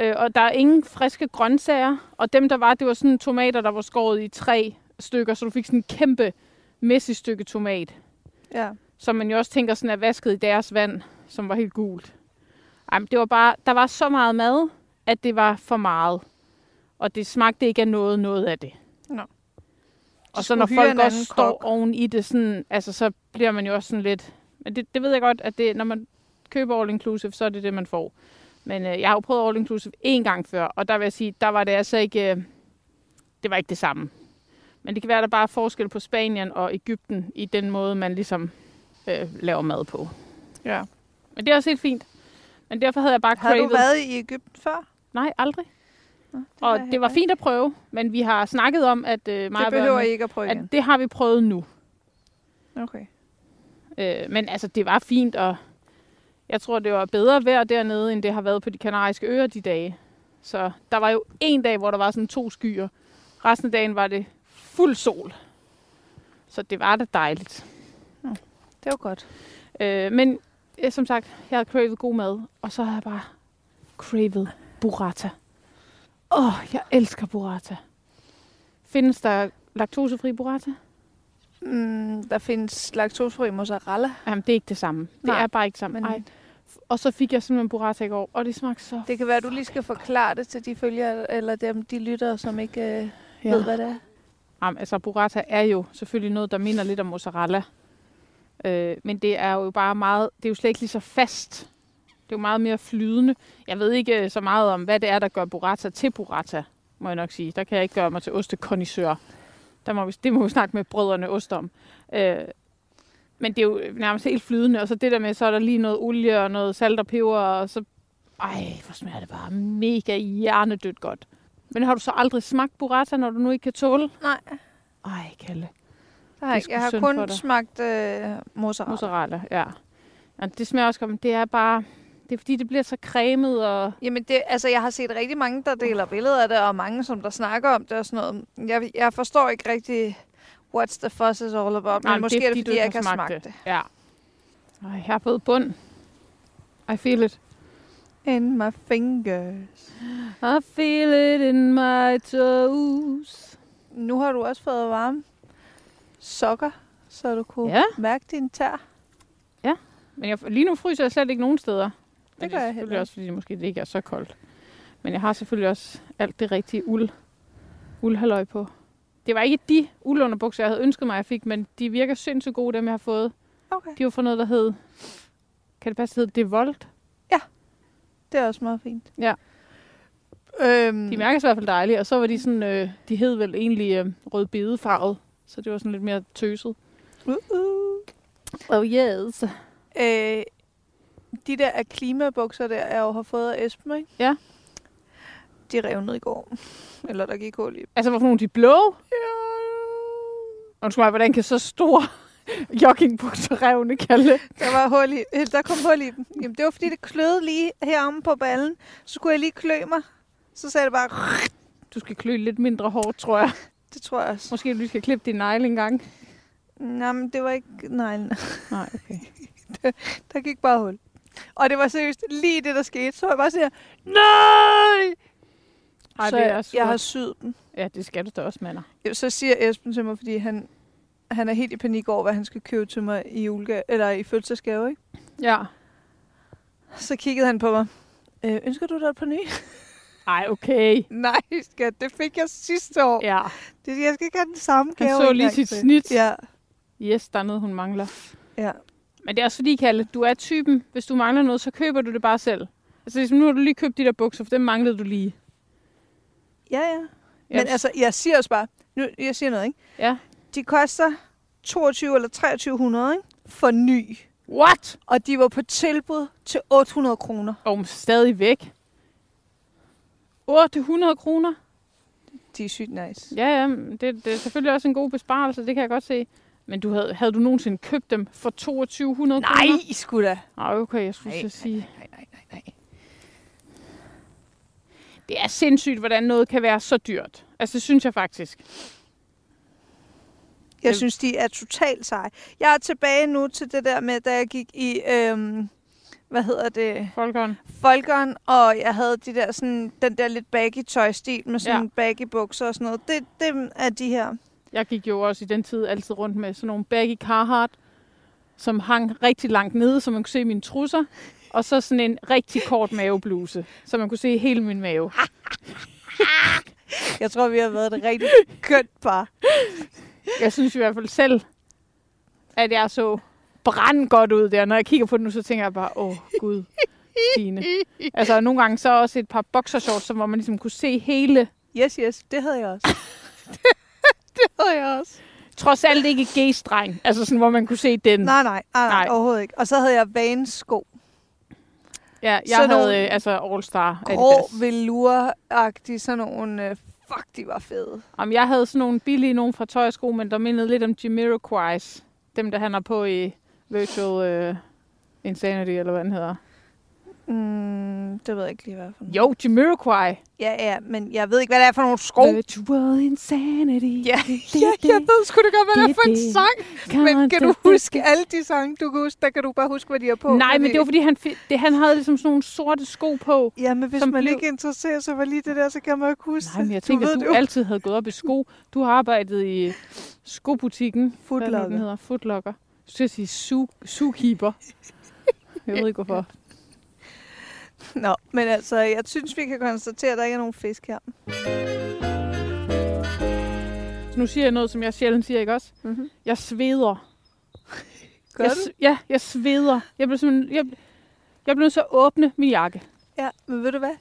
Øh, og der er ingen friske grøntsager. Og dem, der var, det var sådan tomater, der var skåret i tre stykker, så du fik sådan en kæmpe messy stykke tomat. Ja. Som man jo også tænker sådan er vasket i deres vand, som var helt gult. Ej, men det var bare, der var så meget mad, at det var for meget. Og det smagte ikke af noget, noget af det. Nå. Og så når folk også anden står kok. oven i det, sådan, altså, så bliver man jo også sådan lidt... Men det, det ved jeg godt, at det, når man køber all inclusive, så er det det, man får. Men øh, jeg har jo prøvet all inclusive én gang før, og der vil jeg sige, der var det altså ikke... Øh, det var ikke det samme. Men det kan være, at der bare er forskel på Spanien og Ægypten i den måde, man ligesom øh, laver mad på. ja. Men det er også helt fint. Men derfor havde jeg bare Har du cravet... været i Ægypten før? Nej, aldrig. Nå, Og har jeg det var fint at prøve, men vi har snakket om, at, øh, mig Det og behøver børnene- I ikke at prøve igen. at det har vi prøvet nu. Okay. Øh, men altså, det var fint, og jeg tror, det var bedre vejr dernede, end det har været på de kanariske øer de dage. Så der var jo en dag, hvor der var sådan to skyer. Resten af dagen var det fuld sol. Så det var da dejligt. Det var godt. Øh, men øh, som sagt, jeg havde cravet god mad, og så har jeg bare cravet burrata. Åh, oh, jeg elsker burrata. Findes der laktosefri burrata? Mm, der findes laktosefri mozzarella. Jamen, det er ikke det samme. Det Nej, er bare ikke sammen. men- Ej. Og så fik jeg simpelthen burrata i går, og det smagte så Det kan være, at du lige skal forklare det til de følgere, eller dem, de lytter, som ikke øh, Ja. ved, hvad det er. Jamen, altså, burrata er jo selvfølgelig noget, der minder lidt om mozzarella. Øh, men det er jo bare meget, det er jo slet ikke lige så fast. Det er jo meget mere flydende. Jeg ved ikke øh, så meget om, hvad det er, der gør burrata til burrata, må jeg nok sige. Der kan jeg ikke gøre mig til ostekondisør. Der må vi, det må vi snakke med brødrene ost om. Øh, men det er jo nærmest helt flydende. Og så det der med, så er der lige noget olie og noget salt og peber, og så... Ej, hvor smager det bare mega hjernedødt godt. Men har du så aldrig smagt burrata, når du nu ikke kan tåle? Nej, Ej, Kalle. har jeg, har kun smagt øh, mozzarella. Mozzarella, ja. ja. det smager også godt, men det er bare... Det er fordi, det bliver så cremet og... Jamen, det, altså, jeg har set rigtig mange, der deler billeder af det, og mange, som der snakker om det og sådan noget. Jeg, jeg forstår ikke rigtig, what's the fuss is all about, men, Nej, måske er det, fordi jeg ikke har smagt det. det. Ja. Ej, jeg har fået bund. I feel it. In my fingers. I feel it in my toes. Nu har du også fået varme sokker, så du kunne Ja. mærke din tær. Men jeg, lige nu fryser jeg slet ikke nogen steder. Men gør det er jeg heller også, fordi det måske det ikke er så koldt. Men jeg har selvfølgelig også alt det rigtige uld. Uldhalløj på. Det var ikke de uldunderbukser, jeg havde ønsket mig, jeg fik, men de virker sindssygt gode, dem jeg har fået. Okay. De var fra noget, der hed... Kan det passe, det hed Devolt? Det er også meget fint. Ja. Øhm, De mærker i hvert fald dejlige, og så var de sådan, øh, de hed vel egentlig øh, rødbedefarvet, så det var sådan lidt mere tøset. uh, uh. Oh yes. Øh, de der klimabukser der, jeg jo har fået af Esben, ikke? Ja. De revnede i går. Eller der gik hul i. Altså, hvorfor nogle de blå? Ja. Undskyld mig, hvordan kan så store joggingbukser revne kalde? Der var hul i, øh, der kom hul i dem. Jamen, det var fordi, det kløede lige heromme på ballen. Så skulle jeg lige klø mig. Så sagde det bare... Du skal klø lidt mindre hårdt, tror jeg. Det tror jeg også. Måske du skal klippe din negle en gang. Nå, men det var ikke... Nej, Nej, okay. der gik bare hul. Og det var seriøst lige det, der skete. Så jeg bare siger, nej! Ej, så det er jeg, jeg har syet dem. Ja, det skal du da også, mander. Så siger Esben til mig, fordi han, han er helt i panik over, hvad han skal købe til mig i, julega, eller i fødselsdagsgave, ikke? Ja. Så kiggede han på mig. Øh, ønsker du dig et par nye? Ej, okay. Nej, skat, det fik jeg sidste år. Ja. Det, jeg skal ikke have den samme Han gave så en lige sit til. snit. Ja, Yes, der er noget, hun mangler. ja. Men det er også fordi, Kalle, du er typen, hvis du mangler noget, så køber du det bare selv. Altså ligesom nu har du lige købt de der bukser, for dem manglede du lige. Ja, ja. Men altså, jeg siger også bare, nu, jeg siger noget, ikke? Ja. De koster 22 eller 2300, ikke? For ny. What? Og de var på tilbud til 800 kroner. Og stadig væk. 800 kroner? De er sygt nice. Ja, ja, det, det er selvfølgelig også en god besparelse, det kan jeg godt se. Men du havde, havde du nogensinde købt dem for 2200 Nej, kroner? sgu da. Nej, okay, jeg skulle Nej, at sige. Nej, nej, nej, nej. Det er sindssygt, hvordan noget kan være så dyrt. Altså, det synes jeg faktisk. Jeg synes, de er totalt seje. Jeg er tilbage nu til det der med, da jeg gik i øhm, hvad hedder det, Folkeren. folkeren, og jeg havde de der sådan, den der lidt baggy tøjstil med sådan ja. baggy bukser og sådan noget. Det, det er de her. Jeg gik jo også i den tid altid rundt med sådan nogle baggy Carhartt, som hang rigtig langt nede, så man kunne se mine trusser. Og så sådan en rigtig kort mavebluse, så man kunne se hele min mave. Jeg tror, vi har været et rigtig kønt par. Jeg synes i hvert fald selv, at jeg så brand godt ud der. Når jeg kigger på den nu, så tænker jeg bare, åh gud, Stine. Altså nogle gange så også et par boxershorts, hvor man ligesom kunne se hele. Yes, yes, det havde jeg også. det havde jeg også. Trods alt ikke G-streng, altså sådan, hvor man kunne se den. Nej, nej, nej, nej, Nej. overhovedet ikke. Og så havde jeg Vans sko. Ja, jeg Sådan havde nogle øh, altså All Star Grå, velour-agtige, sådan nogle... Øh, fuck, de var fede. Om jeg havde sådan nogle billige nogle fra tøjsko, men der mindede lidt om Jamiroquai's. Dem, der han er på i Virtual uh, Insanity, eller hvad den hedder. Mm, det ved jeg ikke lige, hvad for nogle. Jo, Jamiroquai. Ja, ja, men jeg ved ikke, hvad det er for nogle sko. Virtual Insanity. Ja, ja, jeg ved sgu da godt, hvad det er for en sang. Men kan du huske alle de sange, du kan huske? Der kan du bare huske, hvad de er på. Nej, men det var fordi, han, det, han havde ligesom sådan nogle sorte sko på. Ja, men hvis man blev- ikke interesserer sig for lige det der, så kan man ikke huske Nej, men jeg tænker, du at du det altid havde gået op i sko. Du har arbejdet i skobutikken. Hvad er Footlocker. den hedder? Footlocker. Så skal jeg sige su- zookeeper. Jeg ved ikke, hvorfor. Nå, men altså, jeg synes, vi kan konstatere, at der ikke er nogen fisk her. Nu siger jeg noget, som jeg sjældent siger, ikke også? Mm-hmm. Jeg sveder. Gør jeg, du? Ja, jeg sveder. Jeg blev simpelthen... Jeg, jeg blev nødt til at åbne min jakke. Ja, men ved du hvad?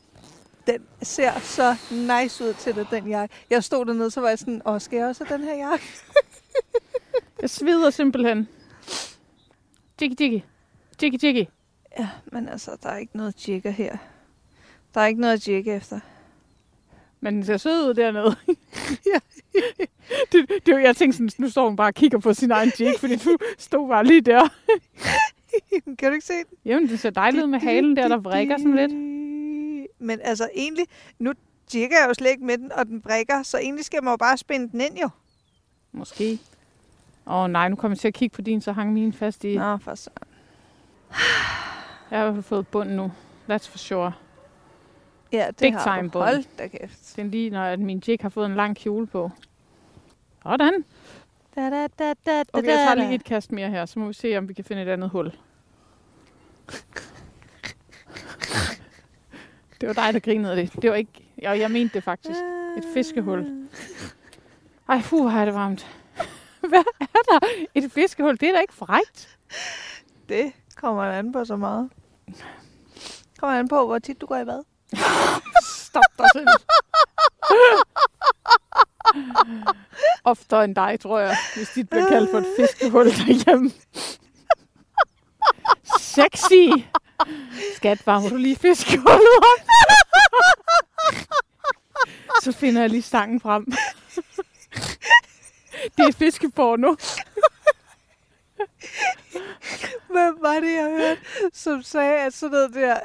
Den ser så nice ud til dig, den jakke. Jeg stod dernede, så var jeg sådan, åh, skal jeg også have den her jakke? Jeg sveder simpelthen. Jiggy, jiggy. Jiggy, jiggy. Ja, men altså, der er ikke noget jigger her. Der er ikke noget at jigge efter. Men den ser sød ud dernede. ja. det, det, jeg tænkte sådan, nu står hun bare og kigger på sin egen jig, fordi du stod bare lige der. kan du ikke se den? Jamen, det ser dejligt ud med halen der, der vrikker sådan lidt. Men altså, egentlig, nu jigger jeg jo slet ikke med den, og den vrikker, så egentlig skal man jo bare spænde den ind, jo. Måske. Åh oh, nej, nu kommer jeg til at kigge på din, så hang min fast i. Nå, for så. Jeg har fået bund nu. That's for sure. Ja, det Big har time bund. Hold da kæft. Det er lige, når at min jig har fået en lang kjole på. Sådan. Da, da, da, da, da, Okay, jeg tager lige et kast mere her, så må vi se, om vi kan finde et andet hul. Det var dig, der grinede af det. Det var ikke... Jeg, jeg mente det faktisk. Et fiskehul. Ej, puh, hvor er det varmt. Hvad er der? Et fiskehul? Det er da ikke frægt. Det kommer an på så meget. Kommer an på, hvor tit du går i bad. Stop dig selv. Oftere end dig, tror jeg, hvis dit bliver kaldt for et fiskehul derhjemme. Sexy. Skat, varmer du lige fiskehullet op? Så finder jeg lige stangen frem. Det er fiskeporno. Hvem var det, jeg hørte, som sagde, at sådan noget der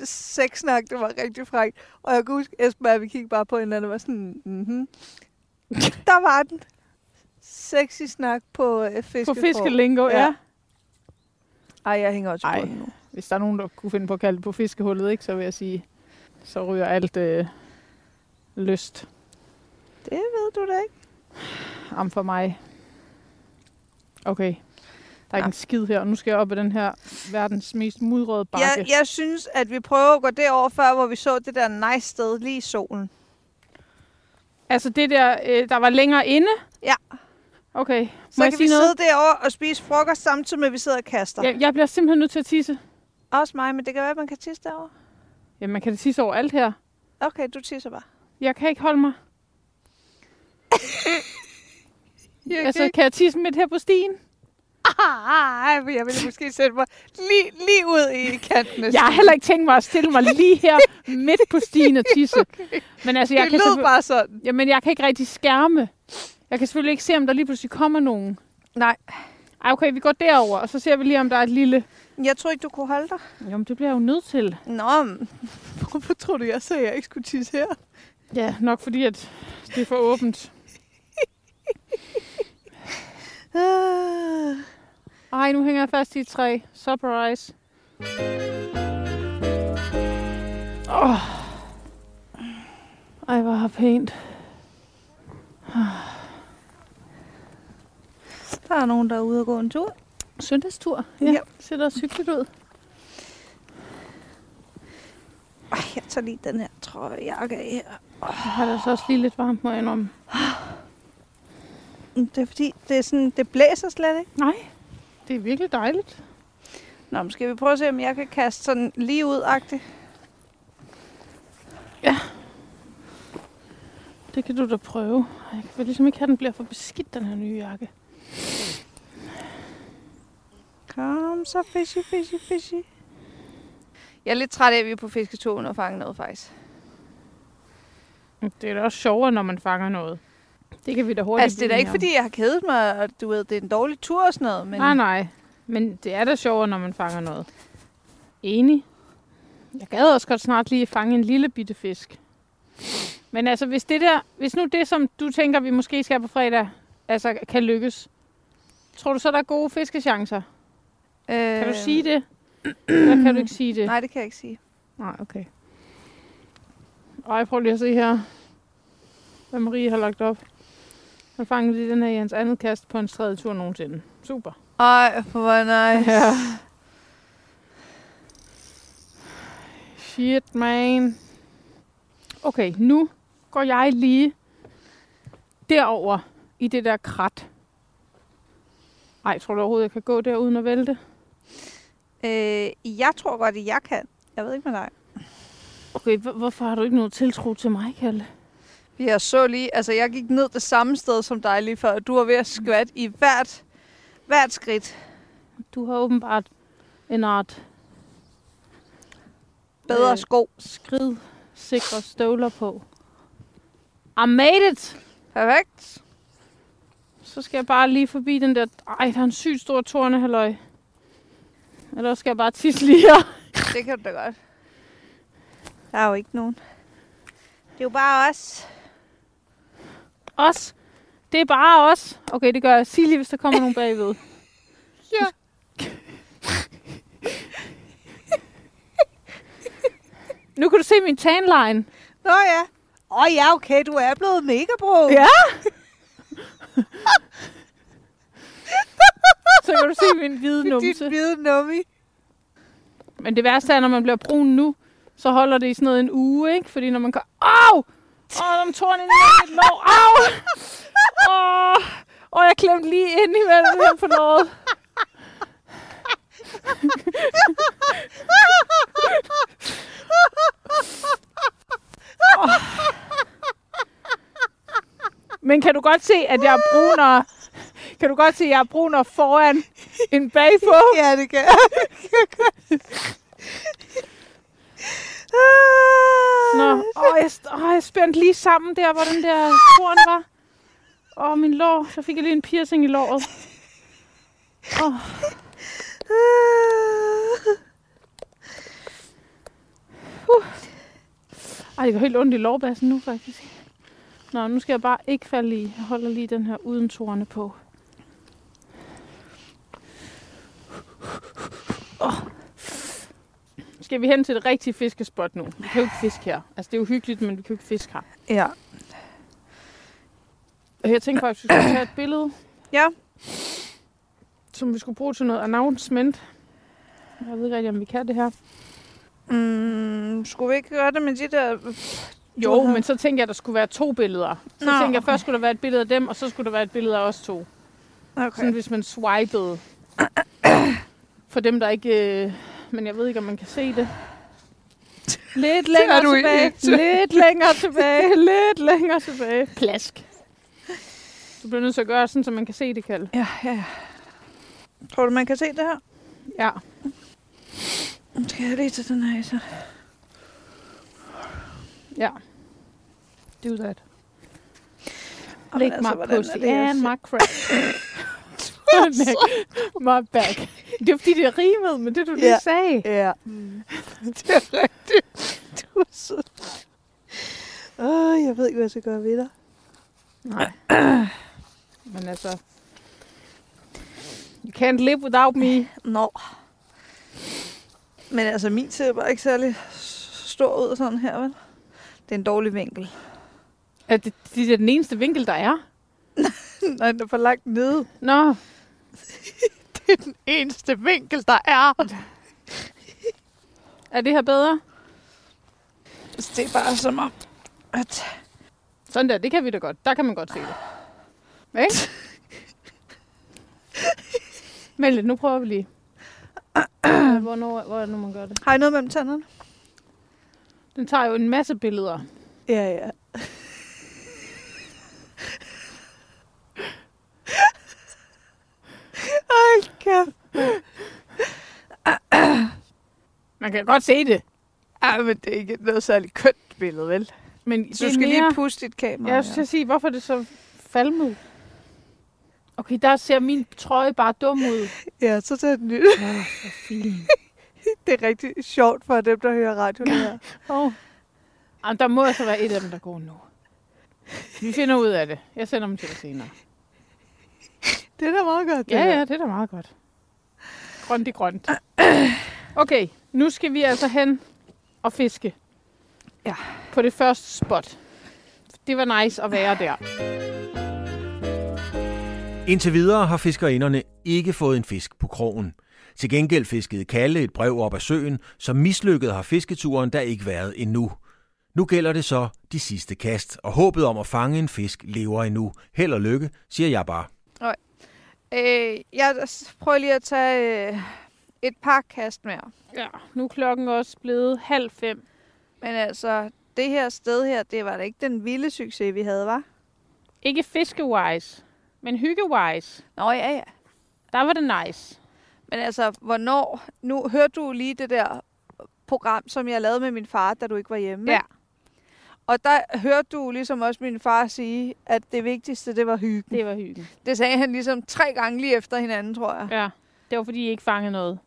sexsnak, det var rigtig frækt. Og jeg kan huske, Esben og vi kiggede bare på hinanden og var sådan, mhm. Der var den. Sexy snak på uh, På fiskesprog. fiskelingo, ja. Ja. Ej, jeg hænger også på nu. Hvis der er nogen, der kunne finde på at kalde det på fiskehullet, ikke, så vil jeg sige, så ryger alt øh, lyst Det ved du da ikke. om for mig. Okay. Der er ikke Ja. en skid her, og nu skal jeg op ad den her verdens mest mudrede bakke. Jeg, jeg synes, at vi prøver at gå derover før, hvor vi så det der nice sted lige i solen. Altså det der, øh, der var længere inde? Ja. Okay. Må Så jeg kan vi noget? sidde derovre og spise frokost samtidig med, at vi sidder og kaster. Jeg, jeg bliver simpelthen nødt til at tisse. Også mig, men det kan være, at man kan tisse derovre. Jamen, man kan da tisse over alt her. Okay, du tisser bare. Jeg kan ikke holde mig. Jeg altså, kan jeg tisse midt her på stien? Ej, men jeg ville måske sætte mig lige, lige ud i kanten Jeg har heller ikke tænkt mig at stille mig lige her midt på stien og tisse. Men altså, jeg Det kan lød bare sådan. Jamen, jeg kan ikke rigtig skærme. Jeg kan selvfølgelig ikke se, om der lige pludselig kommer nogen. Nej, Ej, okay, vi går derover, og så ser vi lige, om der er et lille... jeg tror ikke, du kunne holde dig. Jamen, det bliver jeg jo nødt til. Nå, men hvorfor tror du, jeg sagde, at jeg ikke skulle tisse her? Ja, nok fordi, at det er for åbent. Ej, nu hænger jeg fast i et træ. Surprise. Åh. Oh. Ej, hvor har pænt. Der er nogen, der er ude og gå en tur. Søndagstur. Ja. Ja. Ser da hyggeligt ud. Ej, jeg tager lige den her trøjejakke af her. Jeg har det så også lige lidt varmt, må jeg indrømme. Det er fordi, det, er sådan, det blæser slet ikke. Nej, det er virkelig dejligt. Nå, men skal vi prøve at se, om jeg kan kaste sådan lige ud-agtigt? Det kan du da prøve. Jeg vil ligesom ikke have, at den bliver for beskidt, den her nye jakke. Kom så, fishy, fishy, fishy. Jeg er lidt træt af, at vi er på fisketur uden at fange noget, faktisk. Det er da også sjovere, når man fanger noget. Det kan vi da hurtigt Altså, det er da ikke, fordi jeg har kedet mig, og du ved, det er en dårlig tur og sådan noget, men... Nej, nej. Men det er da sjovere, når man fanger noget. Enig. Jeg gad også godt snart lige fange en lille bitte fisk. Men altså, hvis det der, hvis nu det, som du tænker, vi måske skal på fredag, altså kan lykkes, tror du så, der er gode fiskechancer? øh, Kan du sige det? Eller kan du ikke sige det? Nej, det kan jeg ikke sige. Nej, okay. Ej, prøv lige at se her, hvad Marie har lagt op. Han fangede lige den her i hans andet kast på en tredje tur nogensinde. Super. Ej, hvor nice. Ja. Shit, man. Okay, nu går jeg lige derover i det der krat. Ej, tror du overhovedet, jeg kan gå der uden at vælte? Øh, jeg tror godt, at jeg kan. Jeg ved ikke med dig. Okay, hvorfor har du ikke noget tiltro til mig, Kalle? Jeg så lige, altså jeg gik ned det samme sted som dig lige før, og du var ved at skvatte i hvert, hvert skridt. Du har åbenbart en art Bedre Øh. sko. skrid sikre støvler på. I made it! Perfekt. Så skal jeg bare lige forbi den der... Ej, der er en sygt stor tornehalløj. Eller skal jeg bare tisse lige her. Det kan du da godt. Der er jo ikke nogen. Det er jo bare os. Os. Det er bare os. Okay, det gør jeg. Sig lige, hvis der kommer nogen bagved. Ja. Nu kan du se min tanline. Nå ja. Åh oh, ja, okay, du er blevet mega bro. Ja. Så kan du se min hvide numse. hvide nummi. Men det værste er, når man bliver brun nu, så holder det i sådan noget en uge, ikke? Fordi når man går... Åh, der Åh, en torn ind i mit lår. Au! Åh, oh, jeg klemte lige ind imellem her på låret. oh. Men kan du godt se, at jeg er brunere? Kan du godt se, at jeg er brunere foran end bagpå? Ja, det kan Nå, åh, jeg, åh, jeg spændte lige sammen der, hvor den der korn var. Åh, min lår. Så fik jeg lige en piercing i låret. Åh, ej, det går helt ondt i lårbassen nu, faktisk. Nå, nu skal jeg bare ikke falde i. Jeg holder lige den her uden tårne på. Åh. Skal vi hen til det rigtige fiskespot nu? Vi kan jo ikke fiske her. Altså, det er jo hyggeligt, men vi kan jo ikke fiske her. Ja. Og Jeg tænkte faktisk, at vi skulle tage et billede, Ja. som vi skulle bruge til noget announcement. Jeg ved ikke rigtig, om vi kan det her. Mm, skulle vi ikke gøre det med de der... Jo, men så tænkte jeg, at der skulle være to billeder. Så Nå, tænkte jeg, okay. først skulle der være et billede af dem, og så skulle der være et billede af os to. Okay. Sådan hvis man swipede. For dem, der ikke... Øh, men jeg ved ikke, om man kan se det. Lidt længere du tilbage. Lidt længere tilbage. Lidt længere tilbage. Plask. Du bliver nødt til at gøre sådan, så man kan se det, Kalle. Ja, ja, ja. Tror du, man kan se det her? Ja. Skal jeg lige tage den her så? Ja. Do that. Lick altså, my pussy and my crack. my back. Det er fordi, det er rimet med det, du lige Ja. sagde. Ja. det er rigtigt. Du er sød. Åh, jeg ved ikke, hvad jeg skal gøre ved dig. Nej. Men altså... You can't live without me. Nå. Men altså, min ser bare ikke særlig stor ud sådan her, vel? Det er en dårlig vinkel. Er det, det er den eneste vinkel, der er? Nej, den er for langt nede. Nå, Er den eneste vinkel, der er. er det her bedre? Det er bare som om, at... Sådan der, det kan vi da godt. Der kan man godt se det. Ikke? Men lidt, nu prøver vi lige. Hvornår, hvor er det nu, man gør det? Har I noget mellem tænderne? Den tager jo en masse billeder. Ja, ja. Hold kæft. Man kan godt se det. Ej, men det er ikke noget særligt kønt billede, vel? Men Du skal er mere... lige puste dit kamera. Jeg skal sige, hvorfor er det så falmet? Okay, der ser min trøje bare dum ud. Ja, så tager den nyt. Åh, for filen. Det er rigtig sjovt for dem, der hører radio her. Oh. Jamen, der må altså være et af dem, der går nu. Vi finder ud af det. Jeg sender dem til dig senere. Det er da meget godt. det Ja, der. ja, det er da meget godt. Grønt i grønt. Okay, nu skal vi altså hen og fiske. Ja. På det første spot. Det var nice at være der. Indtil videre har fiskerinderne ikke fået en fisk på krogen. Til gengæld fiskede Kalle et brev op af søen, så mislykket har fisketuren der ikke været endnu. Nu gælder det så de sidste kast, og håbet om at fange en fisk lever endnu. Held og lykke, siger jeg bare. Øh, jeg prøver lige at tage øh, et par kast mere. Ja, nu er klokken også blevet halv fem. Men altså, det her sted her, det var da ikke den vilde succes, vi havde, var? Ikke fiskewise, men hyggewise. Nå, ja, ja. Der var det nice. Men altså, hvornår... Nu hørte du lige det der program, som jeg lavede med min far, da du ikke var hjemme. Ja. Og der hørte du ligesom også min far sige, at det vigtigste, det var hyggen. Det var hyggen. Det sagde han ligesom tre gange lige efter hinanden, tror jeg. Ja, det var fordi, I ikke fangede noget.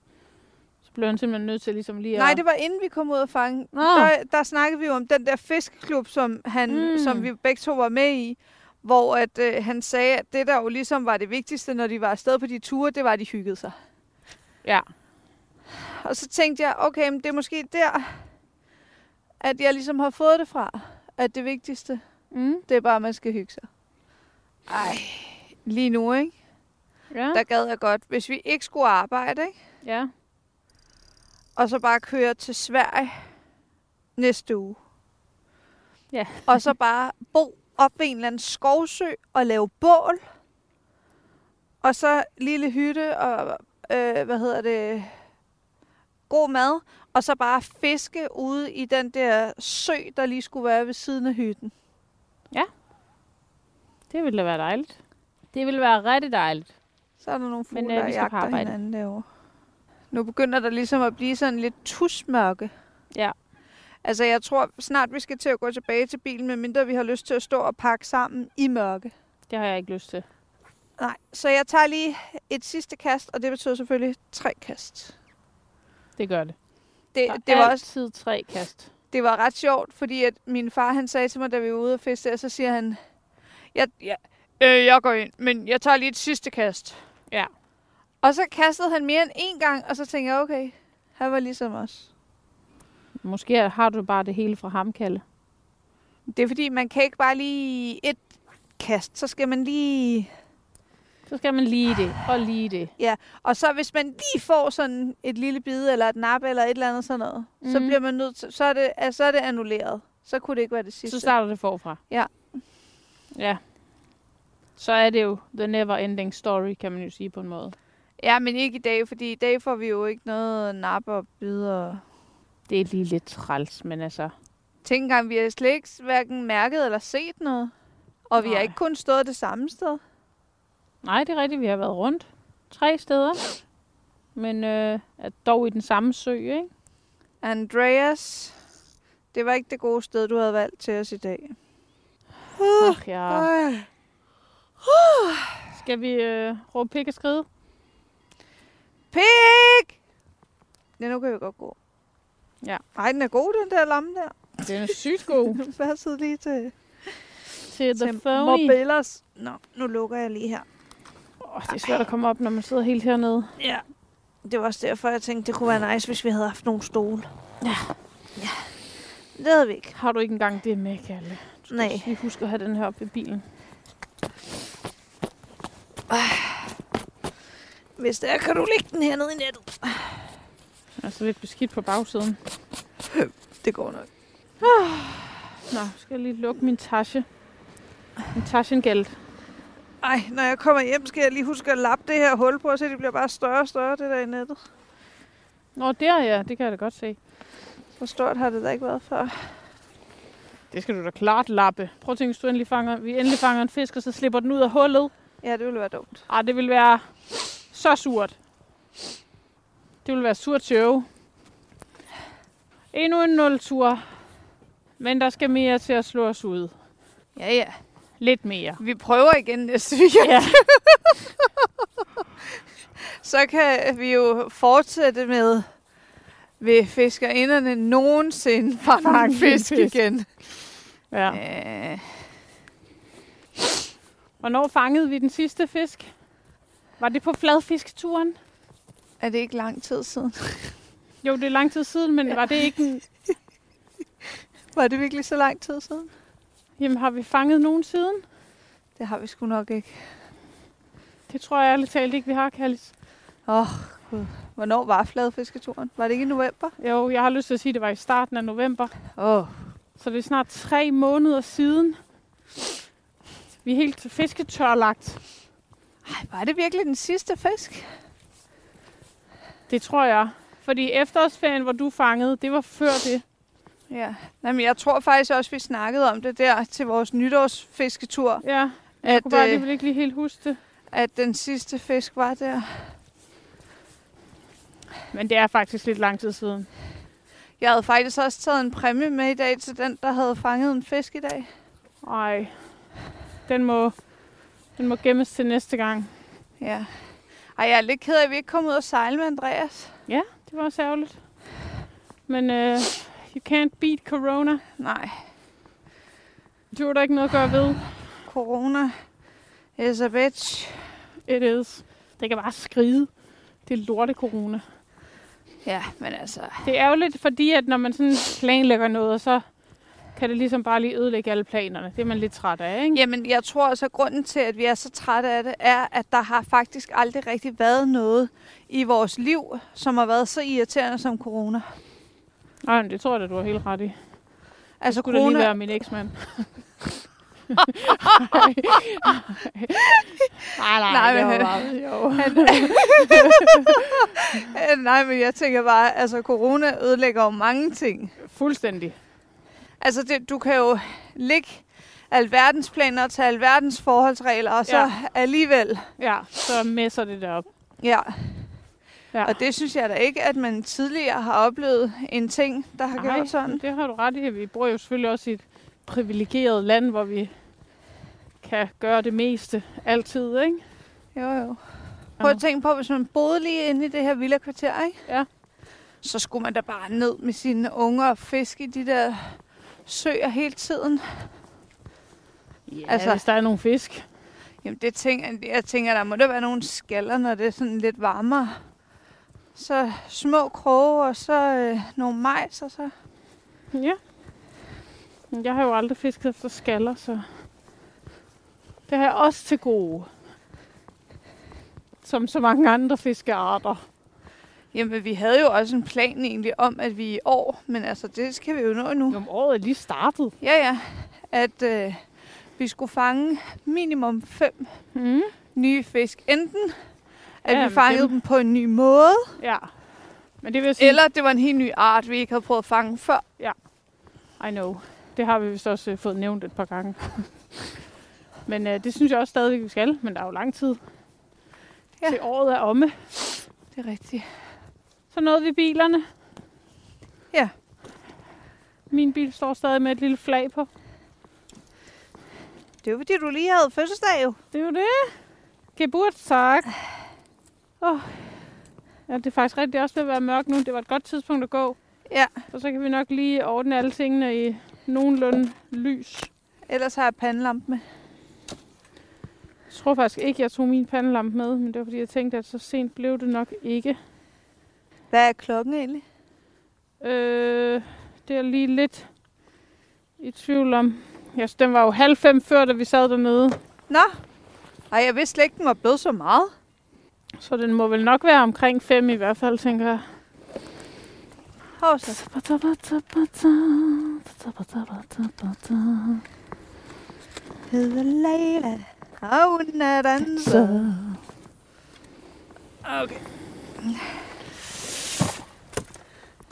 Så blev han simpelthen nødt til ligesom lige at... Nej, det var inden vi kom ud og fange. Nå. Der, der snakkede vi jo om den der fiskeklub, som, han, Mm. som vi begge to var med i. Hvor at, øh, han sagde, at det der jo ligesom var det vigtigste, når de var afsted på de ture, det var, at de hyggede sig. Ja. Og så tænkte jeg, okay, men det er måske der, at jeg ligesom har fået det fra. At det vigtigste, Mm. det er bare, at man skal hygge sig. Ej, lige nu, ikke? Ja. Der gad jeg godt, hvis vi ikke skulle arbejde, ikke? ja. Og så bare køre til Sverige næste uge. Ja. Og så bare bo op ved en eller anden skovsø og lave bål. Og så lille hytte og, øh, hvad hedder det, god mad. Og så bare fiske ude i den der sø, der lige skulle være ved siden af hytten. Det ville da være dejligt. Det ville være rigtig dejligt. Så er der nogle Men, fugle, øh, der jagter hinanden derovre. Nu begynder der ligesom at blive sådan lidt tusmørke. Ja. Altså, jeg tror snart, vi skal til at gå tilbage til bilen, medmindre vi har lyst til at stå og pakke sammen i mørke. Det har jeg ikke lyst til. Nej, så jeg tager lige et sidste kast, og det betyder selvfølgelig tre kast. Det gør det. Det, Der det, var også, altid tre kast. det var ret sjovt, fordi at min far han sagde til mig, da vi var ude og fiske, og så siger han, jeg, jeg, øh, jeg går ind, men jeg tager lige et sidste kast. Ja. Og så kastede han mere end én gang, og så tænkte jeg, okay, han var ligesom os. Måske har du bare det hele fra ham, Kalle. Det er fordi, man kan ikke bare lige et kast, så skal man lige... Så skal man lige det, og lige det. Og så hvis man lige får sådan et lille bid, eller et nap, eller et eller andet sådan noget, mm. så Mhm. bliver man nødt til... Så er, det, altså, så er det annulleret. Så kunne det ikke være det sidste. Så starter det forfra. Ja. Ja. Så er det jo the never ending story, kan man jo sige på en måde. Ja, men ikke i dag, fordi i dag får vi jo ikke noget nap og bidder. Det er lige lidt træls, men altså... Tænk engang, vi har slet ikke hverken mærket eller set noget. Og vi har Nej. ikke kun stået det samme sted. Nej, det er rigtigt, vi har været rundt. Tre steder. Men øh, er dog i den samme sø, ikke? Andreas, det var ikke det gode sted, du havde valgt til os i dag. Ach ja. Skal vi øh, råbe pik og skride? Pik! Ja, nu kan vi godt gå. Ja. Ej, den er god, den der lamme der. Den er sygt god Den passede lige til, til The til Phony. Morbellers. Nå, nu lukker jeg lige her. Oh, det er svært at komme op, når man sidder helt hernede. Ja. Det var også derfor, jeg tænkte, det kunne være nice, hvis vi havde haft nogle stole. Ja. Ja. Det havde vi ikke. Har du ikke engang det med, Kalle? Du Nej. lige huske at have den her op i bilen. Hvis det er, kan du lægge den hernede i nettet. Altså lidt beskidt på bagsiden. Det går nok. Nå, skal jeg lige lukke min tasche. Min taschengeld. Ej, når jeg kommer hjem, skal jeg lige huske at lappe det her hul på, så det bliver bare større og større, det der i nettet. Nå, der ja, det kan jeg da godt se. Så stort har det da ikke været før. Det skal du da klart lappe. Prøv at tænke, hvis du endelig fanger, vi endelig fanger en fisk, og så slipper den ud af hullet. Ja, det ville være dumt. Ej, det vil være så surt. Det vil være surt show. Endnu en nul-tur. Men der skal mere til at slå os ud. Ja, ja. Lidt mere. Vi prøver igen næste weekend. Ja. Så kan vi jo fortsætte med, vil fiskerinderne nogensinde fange en fisk fisk. igen? ja. Øh, Hvornår fangede vi den sidste fisk? Var det på fladfisketuren? er det ikke lang tid siden? Jo, det er lang tid siden, men ja. var det ikke en... Var det virkelig så lang tid siden? Jamen, har vi fanget nogen siden? Det har vi sgu nok ikke. Det tror jeg ærligt talt ikke, vi har, Kallis. Åh, oh, gud. Hvornår var fladfisketuren? Var det ikke i november? Jo, jeg har lyst til at sige, at det var i starten af november. Åh, oh. Så det er snart tre måneder siden. Vi er helt fisketørlagt. Ej, var det virkelig den sidste fisk? Det tror jeg. Fordi efterårsferien, hvor du fangede, det var før det. Ja. Jamen, jeg tror faktisk også, vi snakkede om det der til vores nytårsfisketur. Ja, jeg At, kunne bare øh, alligevel ikke lige helt huske det. at den sidste fisk var der. Men det er faktisk lidt lang tid siden. Jeg havde faktisk også taget en præmie med i dag til den, der havde fanget en fisk i dag. Ej, den må, den må gemmes til næste gang. Ja. Ej, jeg er lidt ked af, at vi ikke kom ud og sejle med Andreas. Ja, det var også ærgerligt. Men uh, you can't beat corona. Nej, Det var der ikke noget at gøre ved. corona is a bitch. It is. Det kan bare skride. Det er lorte corona. Ja, men altså... Det er ærgerligt, fordi at når man sådan planlægger noget, så kan det ligesom bare lige ødelægge alle planerne. Det er man lidt træt af, ikke? Jamen, jeg tror altså, at grunden til, at vi er så trætte af det, er, at der har faktisk aldrig rigtig været noget i vores liv, som har været så irriterende som corona. Nej, men det tror jeg da, du har helt ret i. Altså, Altså, skulle det corona... lige være min eksmand. nej, nej, Nej, det men var han- bare, jo. Nej, men jeg tænker bare, altså corona ødelægger jo mange ting. Fuldstændig. Altså, det, du kan jo ligge alverdens planer tage alverdens forholdsregler, og så Ja. alligevel, Ja, så messer det derop. ja. Ja. Og det synes jeg da ikke, at man tidligere har oplevet en ting, der har Nej, gjort sådan. det har du ret i. Vi bor jo selvfølgelig også i et privilegeret land, hvor vi kan gøre det meste altid, ikke? Jo, jo. Prøv at tænke på, hvis man boede lige inde i det her villa kvarter, ikke? Ja. Så skulle man da bare ned med sine unger og fiske i de der søer hele tiden. Ja, Altså- hvis der er nogle fisk. Jamen, det tænker, jeg tænker, der må der være nogle skaller, når det er sådan lidt varmere. Så små kroge, og så øh, nogle majs, og så... Ja. Jeg har jo aldrig fisket efter skaller, så det har jeg også til gode. Som så mange andre fiskearter. Jamen, vi havde jo også en plan egentlig om, at vi i år, men altså, det skal vi jo nå nu. Om året er lige startet. Ja, ja. At øh, vi skulle fange minimum fem Mm. nye fisk. Enten at Ja, vi fangede dem- dem på en ny måde, Ja. Men det vil sige, eller det var en helt ny art, vi ikke havde prøvet at fange før. I know. Det har vi vist også øh, fået nævnt et par gange. men øh, det synes jeg også stadigvæk, vi skal. Men der er jo lang tid Ja. ja. til året er omme. Det er rigtigt. Så nåede vi bilerne. Ja. Min bil står stadig med et lille flag på. Det var fordi, du lige havde fødselsdag jo. Det er jo det. Geburtstag. Oh. Ja, det er faktisk rigtigt. Det også ved at være mørkt nu. Det var et godt tidspunkt at gå. Ja, Og så kan vi nok lige ordne alle tingene i nogenlunde lys. ellers har jeg pandelampe med. Jeg tror faktisk ikke, jeg tog min pandelampe med, men det var fordi, jeg tænkte, at så sent blev det nok ikke. Hvad er klokken egentlig? Øh, det er lige lidt i tvivl om. Ja, den var jo halv fem før, da vi sad dernede. Nå, ej, jeg vidste slet ikke, den var blevet så meget. Så den må vel nok være omkring fem i hvert fald, tænker jeg. Hov så. Hedder Leila, og hun er danser. Okay.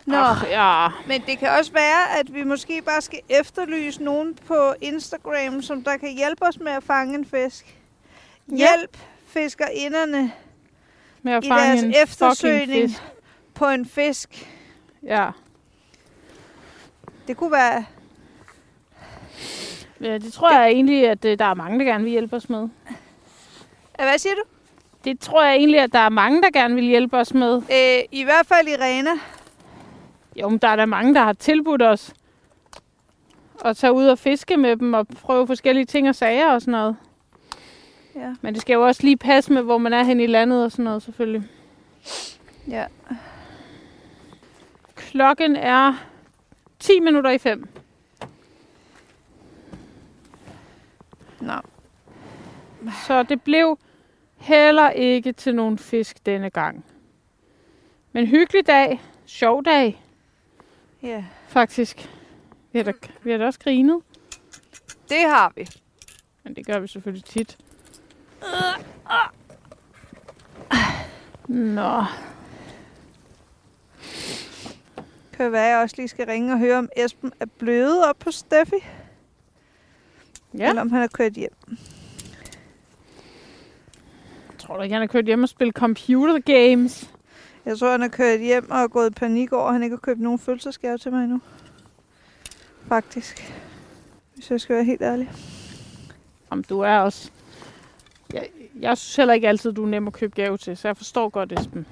Nå, Ach, ja. men det kan også være, at vi måske bare skal efterlyse nogen på Instagram, som der kan hjælpe os med at fange en fisk. Ja. Hjælp fiskerinderne Med at i fange deres en eftersøgning fisk. på en fisk. Ja. Det kunne være... ja, det tror jeg egentlig, at øh, der er mange, der gerne vil hjælpe os med. Hvad siger du? Det tror jeg egentlig, at der er mange, der gerne vil hjælpe os med. Øh, I hvert fald Irena. Jo, men der er der mange, der har tilbudt os at tage ud og fiske med dem og prøve forskellige ting og sager og sådan noget. Ja. Men det skal jo også lige passe med, hvor man er hen i landet og sådan noget, selvfølgelig. ja. Klokken er 10 minutter i 5. Nå. Så det blev heller ikke til nogen fisk denne gang. Men hyggelig dag. Sjov dag, Ja, faktisk. Vi har da, vi har da også grinet. det har vi. Men det gør vi selvfølgelig tit. Nå, Kan være, at jeg også lige skal ringe og høre, om Esben er blevet op på Steffi? ja. Eller om han er kørt hjem. Tror du ikke, han har kørt hjem og spillet computer games? Jeg tror, han er kørt hjem og er gået i panik over, at han ikke har købt nogen følelsesgave til mig endnu. Faktisk. Hvis jeg skal være helt ærlig. Om du er også... Jeg, jeg synes heller ikke altid, du er nem at købe gave til, så jeg forstår godt, Esben.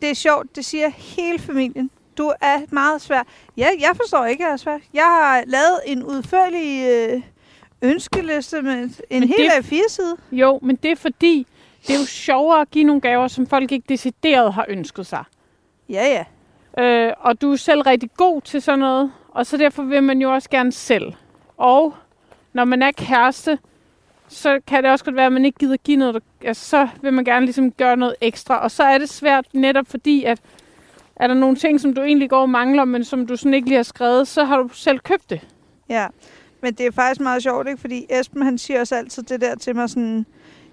Det er sjovt, det siger hele familien. Du er meget svær. Ja, jeg forstår ikke, at jeg er svær. Jeg har lavet en udførlig øh, ønskeliste med en Men hel det- A4-side. Jo, men det er fordi, det er jo sjovere at give nogle gaver, som folk ikke decideret har ønsket sig. Ja, ja. Øh, og du er selv rigtig god til sådan noget, og så derfor vil man jo også gerne selv. Og når man er kæreste, så kan det også godt være, at man ikke gider give noget. Altså, så vil man gerne ligesom gøre noget ekstra. Og så er det svært netop fordi, at er der nogle ting, som du egentlig går og mangler, men som du sådan ikke lige har skrevet, så har du selv købt det. Ja, men det er faktisk meget sjovt, ikke? Fordi Esben, han siger også altid det der til mig sådan,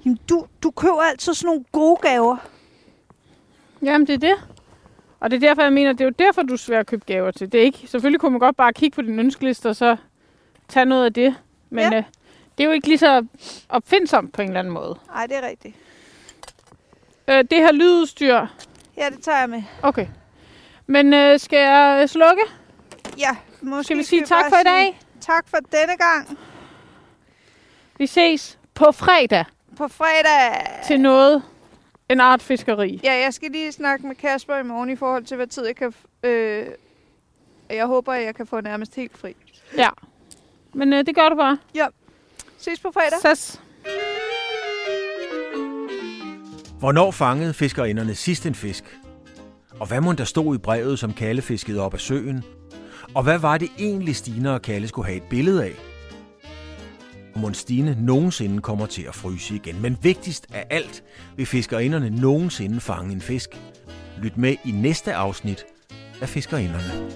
Jamen, du, du køber altid sådan nogle gode gaver. Jamen, det er det. Og det er derfor, jeg mener, det er jo derfor, du er svær at købe gaver til. Det er ikke, selvfølgelig kunne man godt bare kigge på din ønskeliste og så tage noget af det. Men Ja. øh, det er jo ikke lige så opfindsomt på en eller anden måde. Nej, det er rigtigt. Øh, det her lydudstyr, Ja, det tager jeg med. okay. Men øh, skal jeg øh, slukke? Ja, måske Skal vi sige vi tak for i dag? Tak for denne gang. Vi ses på fredag På fredag. til noget. En art fiskeri. Ja, jeg skal lige snakke med Kasper i morgen i forhold til, hvad tid jeg kan... Øh, jeg håber, at jeg kan få nærmest helt fri. Ja. Men øh, det gør du bare. Ses på fredag. Sas. Hvornår fangede fiskerinderne sidst en fisk? Og hvad må der stod i brevet, som Kalle fiskede op af søen? Og hvad var det egentlig, Stine og Kalle skulle have et billede af? Må Stine nogensinde kommer til at fryse igen. Men vigtigst af alt, vil fiskerinderne nogensinde fange en fisk. Lyt med i næste afsnit af Fiskerinderne.